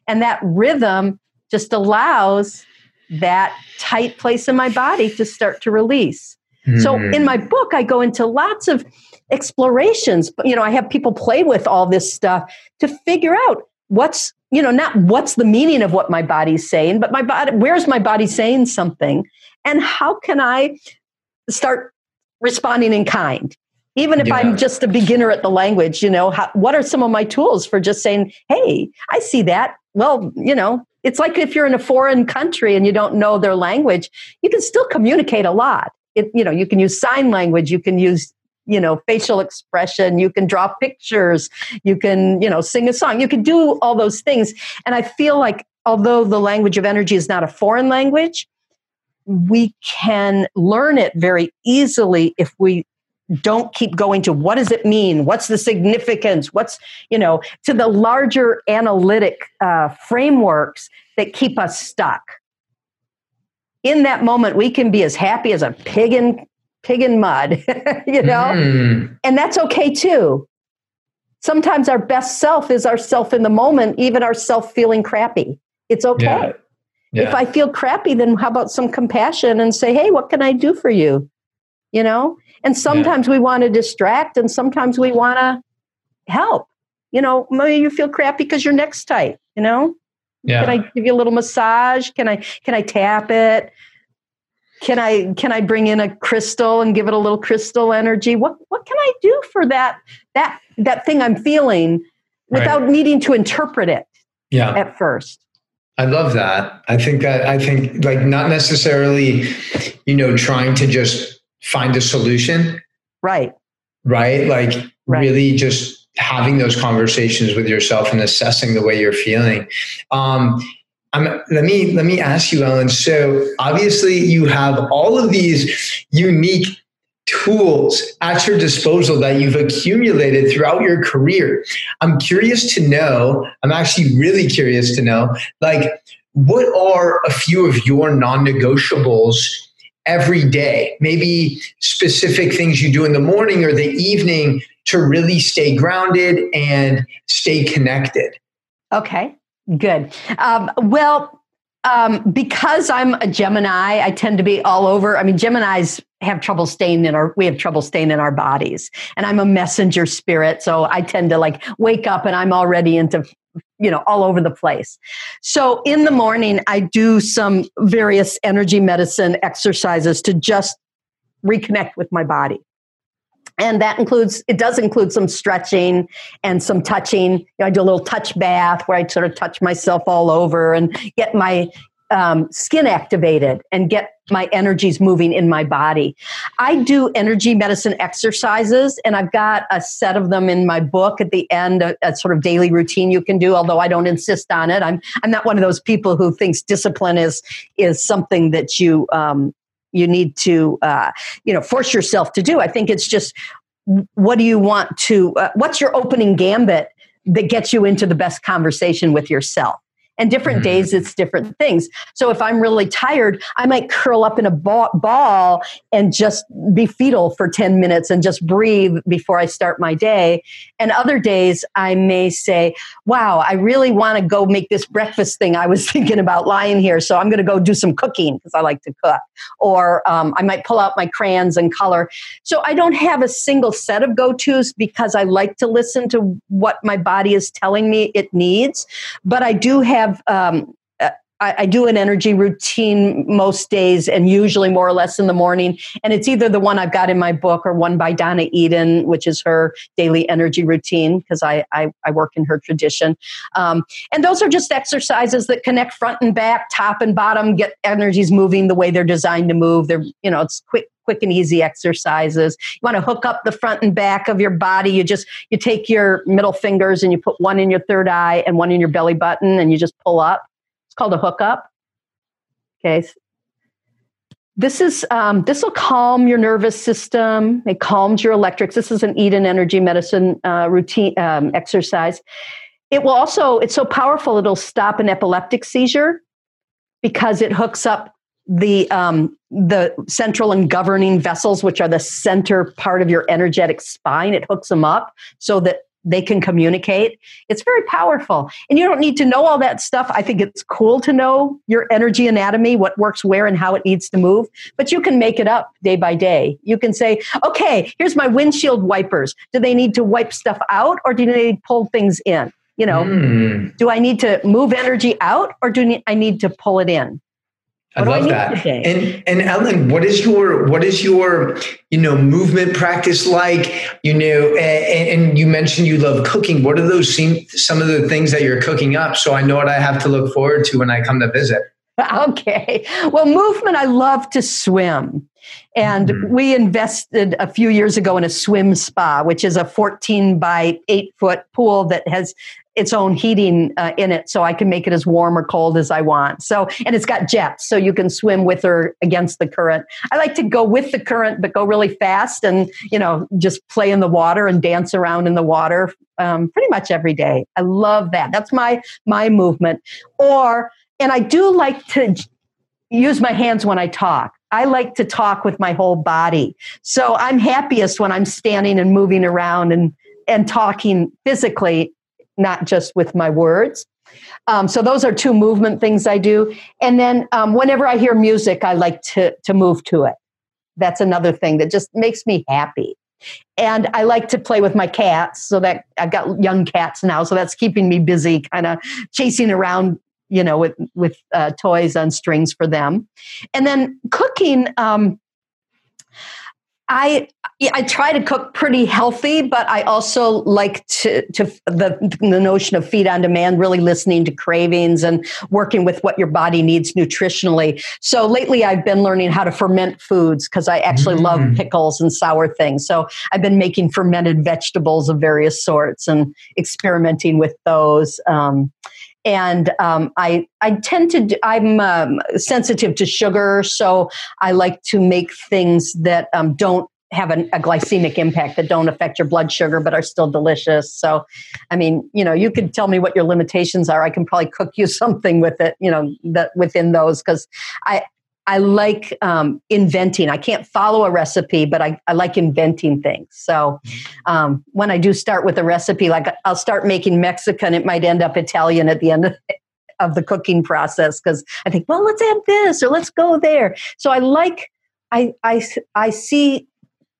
And that rhythm just allows that tight place in my body to start to release. Mm. So in my book, I go into lots of explorations. You know, I have people play with all this stuff to figure out what's, you know, not what's the meaning of what my body's saying, but my body, where's my body saying something? And how can I start responding in kind. Even if yeah. i'm just a beginner at the language you know how, what are some of my tools for just saying hey i see that. Well you know it's like if you're in a foreign country and you don't know their language you can still communicate a lot. It, you know you can use sign language you can use you know facial expression you can draw pictures you can you know sing a song you can do all those things. And i feel like although the language of energy is not a foreign language we can learn it very easily if we don't keep going to what does it mean? What's the significance? What's you know to the larger analytic uh, frameworks that keep us stuck. In that moment we can be as happy as a pig in pig in mud (laughs) you know? Mm. and that's okay too. Sometimes our best self is our self in the moment even our self feeling crappy. It's okay. Yeah. Yeah. if i feel crappy then how about some compassion and say hey what can i do for you you know and sometimes yeah. we want to distract and sometimes we want to help. You know, maybe you feel crappy because your neck's tight, you know? Yeah. Can I give you a little massage? Can I can I tap it? Can I can I bring in a crystal and give it a little crystal energy? What what can I do for that that that thing I'm feeling without right. needing to interpret it yeah. at first? I love that. I think that I think like not necessarily, you know, trying to just find a solution. Right. Right. Like right. really just having those conversations with yourself and assessing the way you're feeling. Um, I'm, let me let me ask you, Ellen. So obviously, you have all of these unique tools at your disposal that you've accumulated throughout your career. I'm curious to know. I'm actually really curious to know, like, what are a few of your non-negotiables every day, maybe specific things you do in the morning or the evening to really stay grounded and stay connected. Okay, good. Um, well, um, because I'm a Gemini, I tend to be all over. I mean, Geminis have trouble staying in our, we have trouble staying in our bodies. And I'm a messenger spirit. So I tend to like wake up and I'm already into you know all over the place so in the morning i do some various energy medicine exercises to just reconnect with my body and that includes it does include some stretching and some touching you know, i do a little touch bath where i sort of touch myself all over and get my um, skin activated and get my energies moving in my body. I do energy medicine exercises, and I've got a set of them in my book at the end, a, a, sort of daily routine you can do. Although I don't insist on it, I'm I'm not one of those people who thinks discipline is is something that you um, you need to uh, you know force yourself to do. I think it's just what do you want to uh, what's your opening gambit that gets you into the best conversation with yourself and different mm-hmm. days it's different things. So if i'm really tired i might curl up in a ball and just be fetal for 10 minutes and just breathe before i start my day. And other days i may say wow i really want to go make this breakfast thing i was (laughs) thinking about lying here so i'm going to go do some cooking because i like to cook. Or um, i might pull out my crayons and color. So i don't have a single set of go-to's because i like to listen to what my body is telling me it needs but i do have have um, uh, I, I, do an energy routine most days and usually more or less in the morning. And it's either the one I've got in my book or one by Donna Eden, which is her daily energy routine, because I, I, I, work in her tradition. Um, and those are just exercises that connect front and back, top and bottom, get energies moving the way they're designed to move. They're, you know, it's quick, quick and easy exercises. You want to hook up the front and back of your body. You just you take your middle fingers and you put one in your third eye and one in your belly button and you just pull up. It's called a hook up. Okay. This is um, this will calm your nervous system. It calms your electrics. This is an Eden Energy Medicine uh, routine um, exercise. It will also. It's so powerful. It'll stop an epileptic seizure because it hooks up the um, the central and governing vessels, which are the center part of your energetic spine. It hooks them up so that they can communicate. It's very powerful. And you don't need to know all that stuff. I think it's cool to know your energy anatomy, what works where and how it needs to move, but you can make it up day by day. You can say, okay, here's my windshield wipers. Do they need to wipe stuff out or do they need to pull things in? You know, mm. do I need to move energy out or do I need to pull it in? I love I that. And and Ellen, what is your what is your you know movement practice like? You know, and, and you mentioned you love cooking. What are those some of the things that you're cooking up? So I know what I have to look forward to when I come to visit. (laughs) Okay. Well, movement. I love to swim. And mm-hmm. we invested a few years ago in a swim spa, which is a 14 by 8 foot pool that has its own heating uh, in it so I can make it as warm or cold as I want. So, and it's got jets so you can swim with or against the current. I like to go with the current, but go really fast and, you know, just play in the water and dance around in the water um, pretty much every day. I love that. That's my, my movement. Or, and I do like to use my hands when I talk. I like to talk with my whole body. So I'm happiest when I'm standing and moving around and, and talking physically not just with my words. Um, so those are two movement things I do. And then um, whenever I hear music, I like to to move to it. That's another thing that just makes me happy. And I like to play with my cats, so that I've got young cats now, so that's keeping me busy, kind of chasing around, you know, with with uh, toys on strings for them. And then cooking. Um, I I try to cook pretty healthy, but I also like to to the the notion of feed on demand, really listening to cravings and working with what your body needs nutritionally. So lately, I've been learning how to ferment foods because I actually mm. love pickles and sour things. So I've been making fermented vegetables of various sorts and experimenting with those. Um, and um, I I tend to do, I'm um, sensitive to sugar, so I like to make things that um, don't have an, a glycemic impact that don't affect your blood sugar but are still delicious. So, I mean, you know, you could tell me what your limitations are. I can probably cook you (laughs) something with it, you know, that within those because I I like um, inventing. I can't follow a recipe, but I, I like inventing things. So um, when I do start with a recipe, like I'll start making Mexican, it might end up Italian at the end of, of the cooking process because I think, well, let's add this or let's go there. So I like, I, I, I see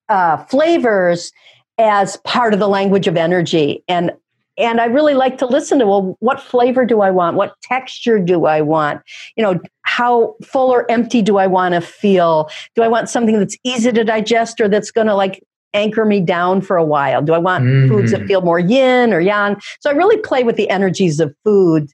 uh, flavors as part of the language of energy. And and I really like to listen to well, what flavor do I want? What texture do I want? You know, how full or empty do I want to feel? Do I want something that's easy to digest or that's going to like anchor me down for a while? Do I want mm. foods that feel more yin or yang? So I really play with the energies of food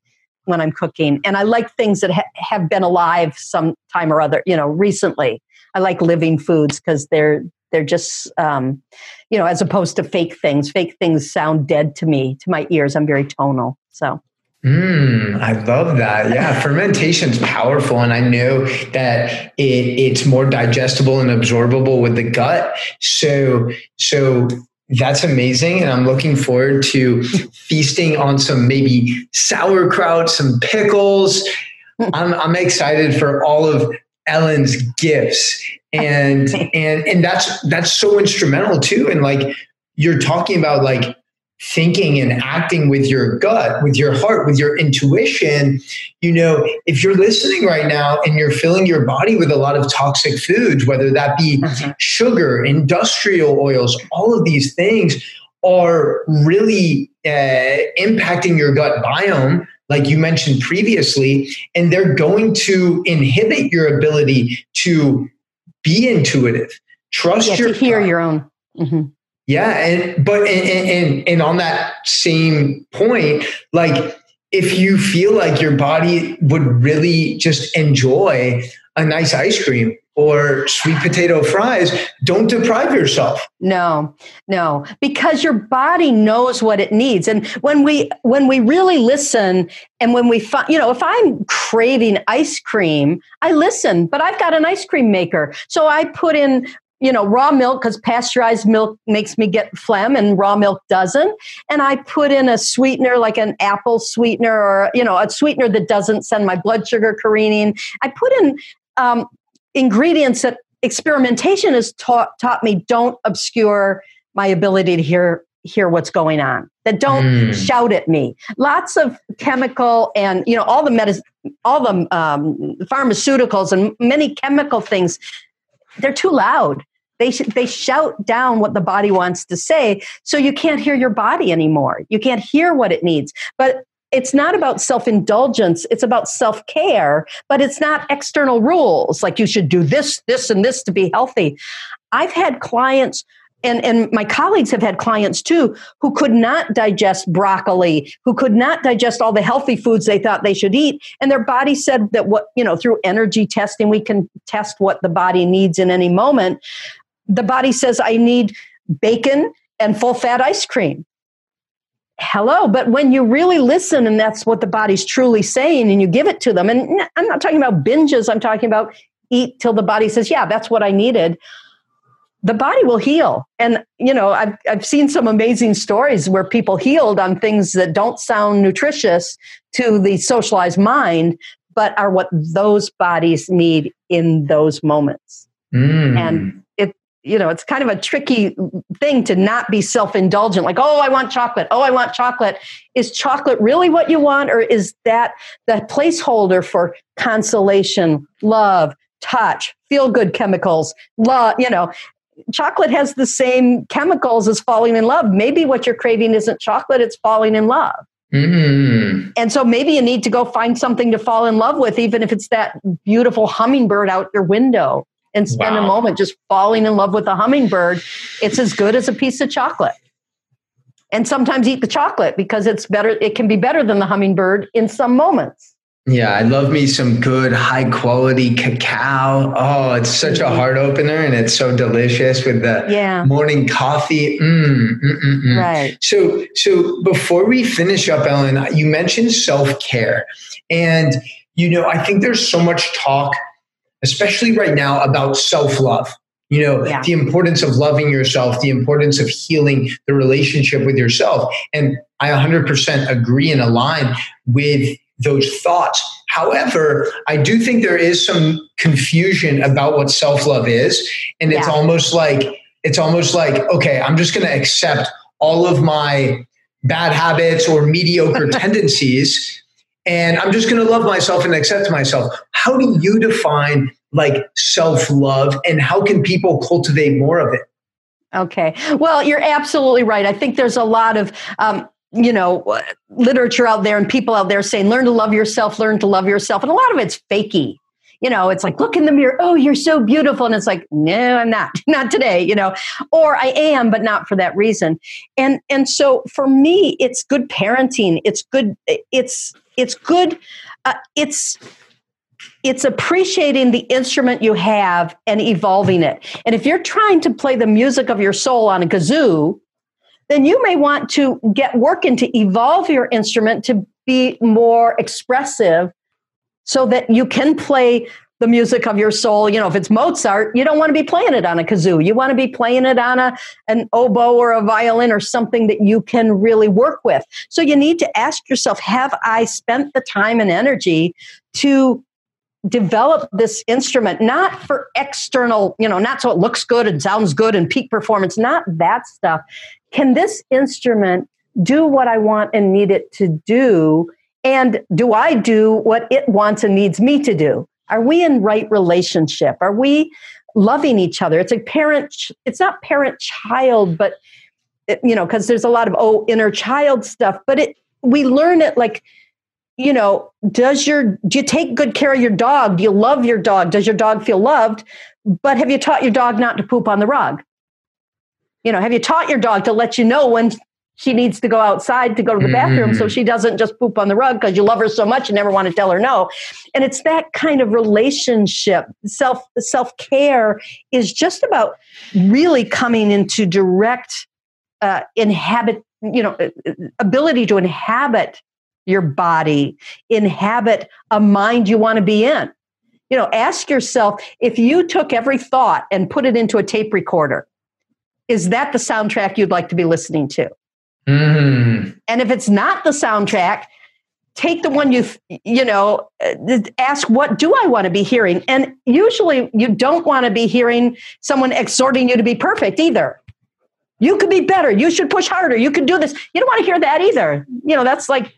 when I'm cooking, and I like things that ha- have been alive some time or other. You know, recently. I like living foods because they're they're just, um, you know, as opposed to fake things. Fake things sound dead to me, to my ears. I'm very tonal. So. Mm, I love that. Yeah, (laughs) fermentation is powerful, and I know that it, it's more digestible and absorbable with the gut. So, so that's amazing, and I'm looking forward to feasting on some maybe sauerkraut, some pickles. I'm, I'm excited for all of Ellen's gifts. And (laughs) and and that's that's so instrumental too. And like you're talking about like thinking and acting with your gut with your heart with your intuition. You know if you're listening right now and you're filling your body with a lot of toxic foods whether that be mm-hmm. sugar industrial oils all of these things are really uh, impacting your gut biome like you mentioned previously and they're going to inhibit your ability to be intuitive trust yeah, your to hear your own mm-hmm. yeah and but and, and and on that same point like if you feel like your body would really just enjoy a nice ice cream or sweet potato fries, don't deprive yourself. No, no, because your body knows what it needs. And when we when we really listen and when we find, you know, if I'm craving ice cream, I listen, but I've got an ice cream maker. So I put in you know, raw milk because pasteurized milk makes me get phlegm and raw milk doesn't. And I put in a sweetener like an apple sweetener or, you know, a sweetener that doesn't send my blood sugar careening. I put in um, ingredients that experimentation has taught taught me don't obscure my ability to hear hear what's going on that don't mm. shout at me. Lots of chemical and you know all the medicine all the um, pharmaceuticals and many chemical things they're too loud. They sh- they shout down what the body wants to say so you can't hear your body anymore. You can't hear what it needs. But it's not about self indulgence, it's about self care, but it's not external rules like you should do this, this, and this to be healthy. I've had clients and, and my colleagues have had clients too who could not digest broccoli, who could not digest all the healthy foods they thought they should eat. And their body said that what, you know, through energy testing, we can test what the body needs in any moment. The body says, I need bacon and full fat ice cream hello. But when you really listen and that's what the body's truly saying and you give it to them and i'm not talking about binges i'm talking about eat till the body says yeah that's what i needed. The body will heal. And you know i've, I've seen some amazing stories where people healed on things that don't sound nutritious to the socialized mind but are what those bodies need in those moments. Mm. and you know, it's kind of a tricky thing to not be self indulgent, like, oh, I want chocolate. Oh, I want chocolate. Is chocolate really what you want, or is that the placeholder for consolation, love, touch, feel good chemicals, love, you know? Chocolate has the same chemicals as falling in love. Maybe what you're craving isn't chocolate, it's falling in love. Mm. And so maybe you need to go find something to fall in love with, even if it's that beautiful hummingbird out your window and spend wow. a moment just falling in love with a hummingbird, it's as good as a piece of chocolate. And sometimes eat the chocolate because it's better, it can be better than the hummingbird in some moments. Yeah, I love me some good high quality cacao. Oh, it's such a mm-hmm. heart opener and it's so delicious with the yeah. morning coffee. Mm, mm, mm, mm, right. So, so before we finish up, Ellen, you mentioned self care, and you know I think there's so much talk especially right now, about self love. You know, yeah. the importance of loving yourself, the importance of healing the relationship with yourself. And I 100% agree and align with those thoughts. However, I do think there is some confusion about what self love is. And it's yeah. almost like, it's almost like, okay, I'm just going to accept all of my bad habits or mediocre (laughs) tendencies and I'm just going to love myself and accept myself. How do you define like self love and how can people cultivate more of it? Okay. Well, you're absolutely right. I think there's a lot of, um, you know, literature out there and people out there saying, learn to love yourself, learn to love yourself. And a lot of it's fakey. You know, it's like, look in the mirror. Oh, you're so beautiful. And it's like, no, I'm not, (laughs) not today, you know, or I am, but not for that reason. And, and so for me, it's good parenting. It's good. It's, it's good. Uh, it's it's appreciating the instrument you have and evolving it. And if you're trying to play the music of your soul on a kazoo, then you may want to get working to evolve your instrument to be more expressive so that you can play the music of your soul. You know, if it's Mozart, you don't want to be playing it on a kazoo. You want to be playing it on a an oboe or a violin or something that you can really work with. So you need to ask yourself, have I spent the time and energy to develop this instrument not for external, you know, not so it looks good and sounds good and peak performance, not that stuff. Can this instrument do what I want and need it to do? And do I do what it wants and needs me to do? Are we in right relationship? Are we loving each other? It's a parent, it's not parent child, but you know, because there's a lot of oh inner child stuff, but it we learn it like, you know, does your do you take good care of your dog? Do you love your dog? Does your dog feel loved? But have you taught your dog not to poop on the rug? You know, have you taught your dog to let you know when she needs to go outside to go to the bathroom mm-hmm. so she doesn't just poop on the rug because you love her so much you never want to tell her no. And it's that kind of relationship self self-care is just about really coming into direct uh, inhabit you know ability to inhabit your body inhabit a mind you want to be in. You know ask yourself if you took every thought and put it into a tape recorder is that the soundtrack you'd like to be listening to Mm. And if it's not the soundtrack, take the one you you know uh, ask what do i want to be hearing? And usually you don't want to be hearing someone exhorting you to be perfect either. You could be better. You should push harder. You could do this. You don't want to hear that either. You know that's like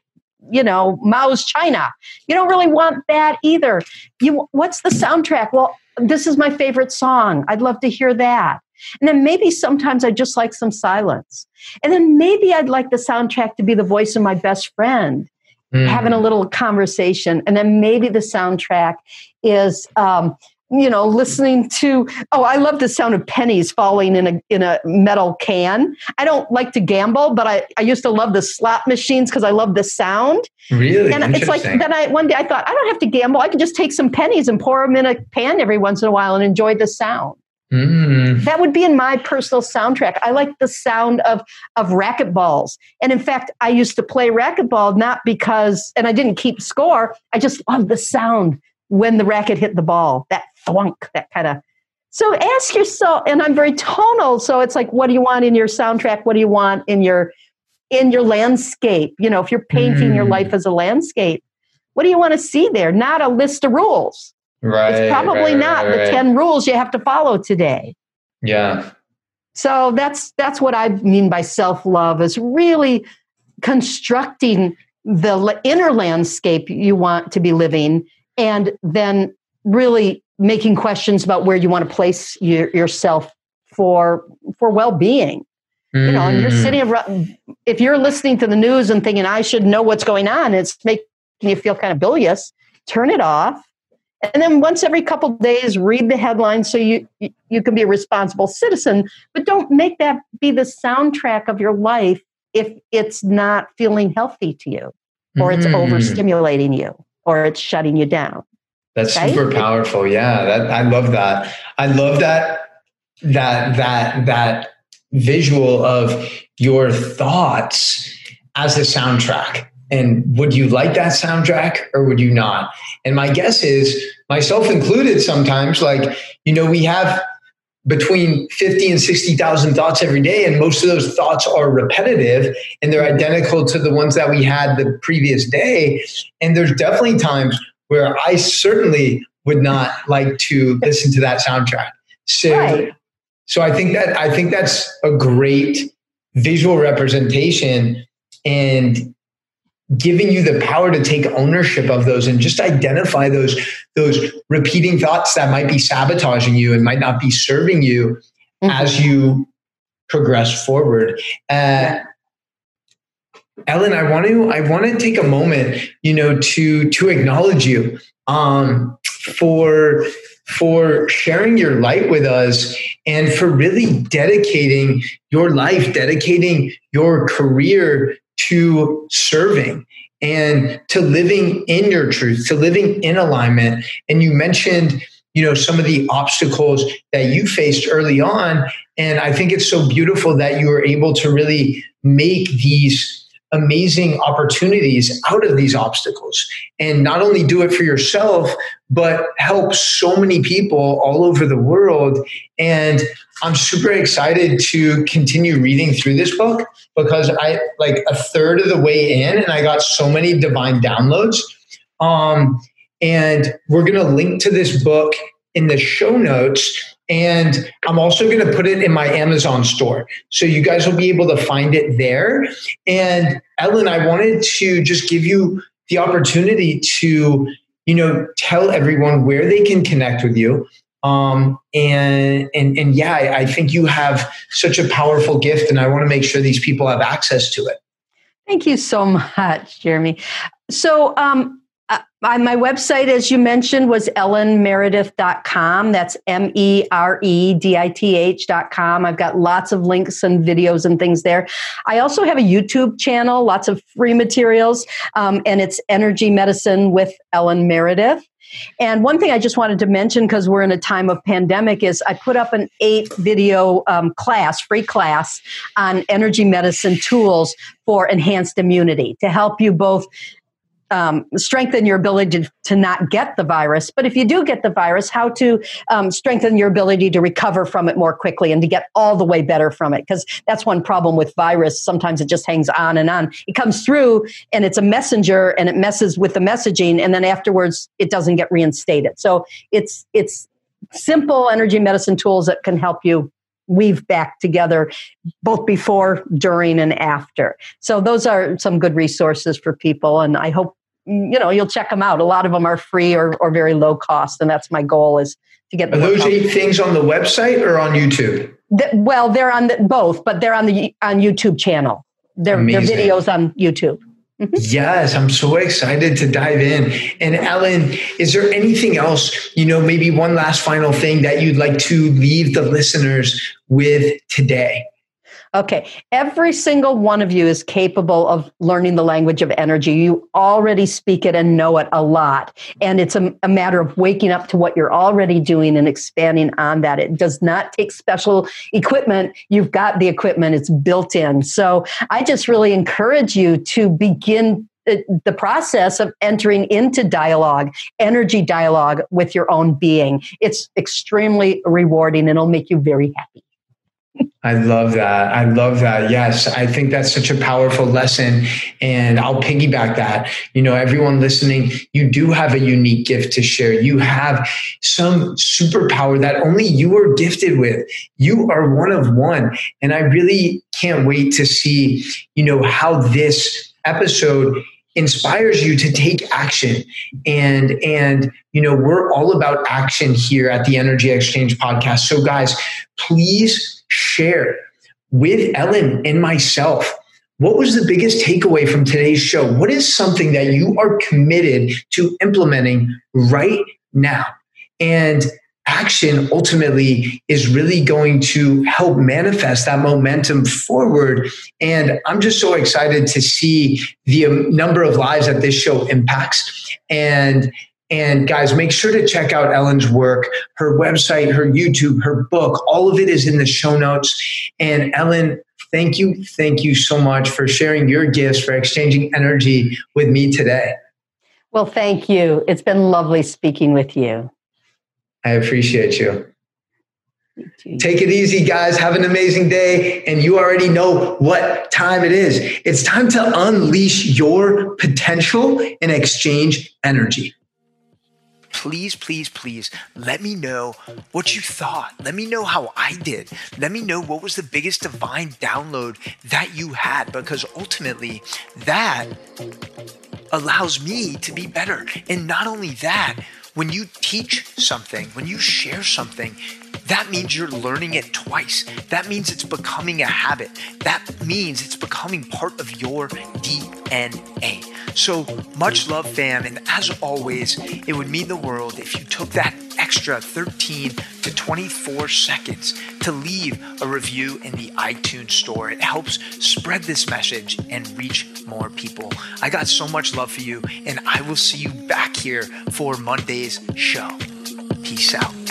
you know mao's china. You don't really want that either. You what's the soundtrack? Well this is my favorite song. I'd love to hear that and then maybe sometimes I just like some silence. And then maybe I'd like the soundtrack to be the voice of my best friend, mm. having a little conversation. And then maybe the soundtrack is, um, you know, listening to oh, I love the sound of pennies falling in a in a metal can. I don't like to gamble, but I, I used to love the slot machines because I love the sound. Really? And it's like then I one day I thought I don't have to gamble. I can just take some pennies and pour them in a pan every once in a while and enjoy the sound. Mm. That would be in my personal soundtrack. I like the sound of of racquetballs. And in fact, I used to play racquetball not because and I didn't keep score. I just loved the sound when the racket hit the ball. That thwunk, that kind of so ask yourself, and I'm very tonal, so it's like, what do you want in your soundtrack? What do you want in your in your landscape? You know, if you're painting mm. your life as a landscape, what do you want to see there? Not a list of rules. Right. It's probably right, not right, the 10 rules you have to follow today. Yeah. So that's that's what I mean by self-love is really constructing the inner landscape you want to be living and then really making questions about where you want to place your, yourself for for well-being you know and you're mm. sitting if you're listening to the news and thinking i should know what's going on it's making you feel kind of bilious turn it off and then once every couple days read the headlines so you you can be a responsible citizen but don't make that be the soundtrack of your life if it's not feeling healthy to you or it's mm. overstimulating you or it's shutting you down that's right? super powerful yeah that i love that i love that that that that visual of your thoughts as the soundtrack and would you like that soundtrack or would you not? And my guess is myself included sometimes like you know we have between 50 and 60,000 thoughts every day and most of those thoughts are repetitive and they're identical to the ones that we had the previous day. And there's definitely times where I certainly would not like to listen to that soundtrack. So right. so I think that I think that's a great visual representation and giving you the power to take ownership of those and just identify those those repeating thoughts that might be sabotaging you and might not be serving you mm-hmm. as you progress forward uh, ellen i want to i want to take a moment you know to to acknowledge you um, for for sharing your light with us and for really dedicating your life dedicating your career to serving and to living in your truth, to living in alignment. And you mentioned, you know, some of the obstacles that you faced early on. And I think it's so beautiful that you were able to really make these amazing opportunities out of these obstacles. And not only do it for yourself but help so many people all over the world. And i'm super excited to continue reading through this book because i like a third of the way in and i got so many divine downloads. Um, and we're going to link to this book in the show notes and I'm also going to put it in my Amazon store. So you guys will be able to find it there. And Ellen, I wanted to just give you the opportunity to, you know, tell everyone where they can connect with you. Um, and, and, and yeah, I, I think you have such a powerful gift and I want to make sure these people have access to it. Thank you so (laughs) much, Jeremy. So, um, uh, my website, as you mentioned, was ellenmeredith.com. That's M E R E D I T H.com. I've got lots of links and videos and things there. I also have a YouTube channel, lots of free materials, um, and it's Energy Medicine with Ellen Meredith. And one thing I just wanted to mention because we're in a time of pandemic is I put up an eight video um, class, free class on energy medicine tools for enhanced immunity to help you both um, strengthen your ability to, to, not get the virus. But if you do get the virus, how to um, strengthen your ability to recover from it more quickly and to get all the way better from it. Because that's one problem with virus. Sometimes it just hangs on and on. It comes through and it's a messenger and it messes with the messaging, and then afterwards it doesn't get reinstated. So it's it's simple energy medicine tools that can help you weave back together both before, during, and after. So those are some good resources for people, and I hope you know you'll check them out. A lot of them are free or, or very low cost, and that's my goal is to get. Those eight things on the website or on YouTube? The, well, they're on the, both, but they're on the on YouTube channel. They're, they're videos on YouTube. Mm-hmm. Yes, I'm so excited to dive in. And Ellen, is there anything else, you know, maybe one last final thing that you'd like to leave the listeners with today? Okay. Every single one of you is capable of learning the language of energy. You already speak it and know it a lot. And it's a, a, matter of waking up to what you're already doing and expanding on that. It does not take special equipment. You've got the equipment, it's built in. So I just really encourage you to begin uh, the process of entering into dialogue, energy dialogue with your own being. It's extremely rewarding and it'll make you very happy. I love that. I love that. Yes, I think that's such a powerful lesson. And I'll piggyback that. You know, everyone listening, you do have a unique gift to share. You have some superpower that only you are gifted with. You are one of one. And I really can't wait to see, you know, how this episode inspires you to take action and and you know we're all about action here at the energy exchange podcast so guys please share with Ellen and myself. What was the biggest takeaway from today's show? What is something that you are committed to implementing right now? And action ultimately is really going to help manifest that momentum forward. And I'm just so excited to see the um, number of lives that this show impacts. And and guys, make sure to check out Ellen's work, her website, her YouTube, her book. All of it is in the show notes. And Ellen, thank you, thank you so much for sharing your gifts, for exchanging energy with me today. Well, thank you. It's been lovely speaking with you. I appreciate you. Take it easy, guys. Have an amazing day. And you already know what time it is. It's time to unleash your potential and exchange energy please, please, please let me know what you thought. Let me know how I did. Let me know what was the biggest divine download that you had because ultimately that allows me to be better. And not only that, when you teach something, when you share something, that means you're learning it twice. That means it's becoming a habit. That means it's becoming part of your DNA. So much love, fam. And as always, it would mean the world if you took that extra 13 to 24 seconds to leave a review in the iTunes store. It helps spread this message and reach more people. I got so much love for you, and I will see you back here for Monday's show. Peace out.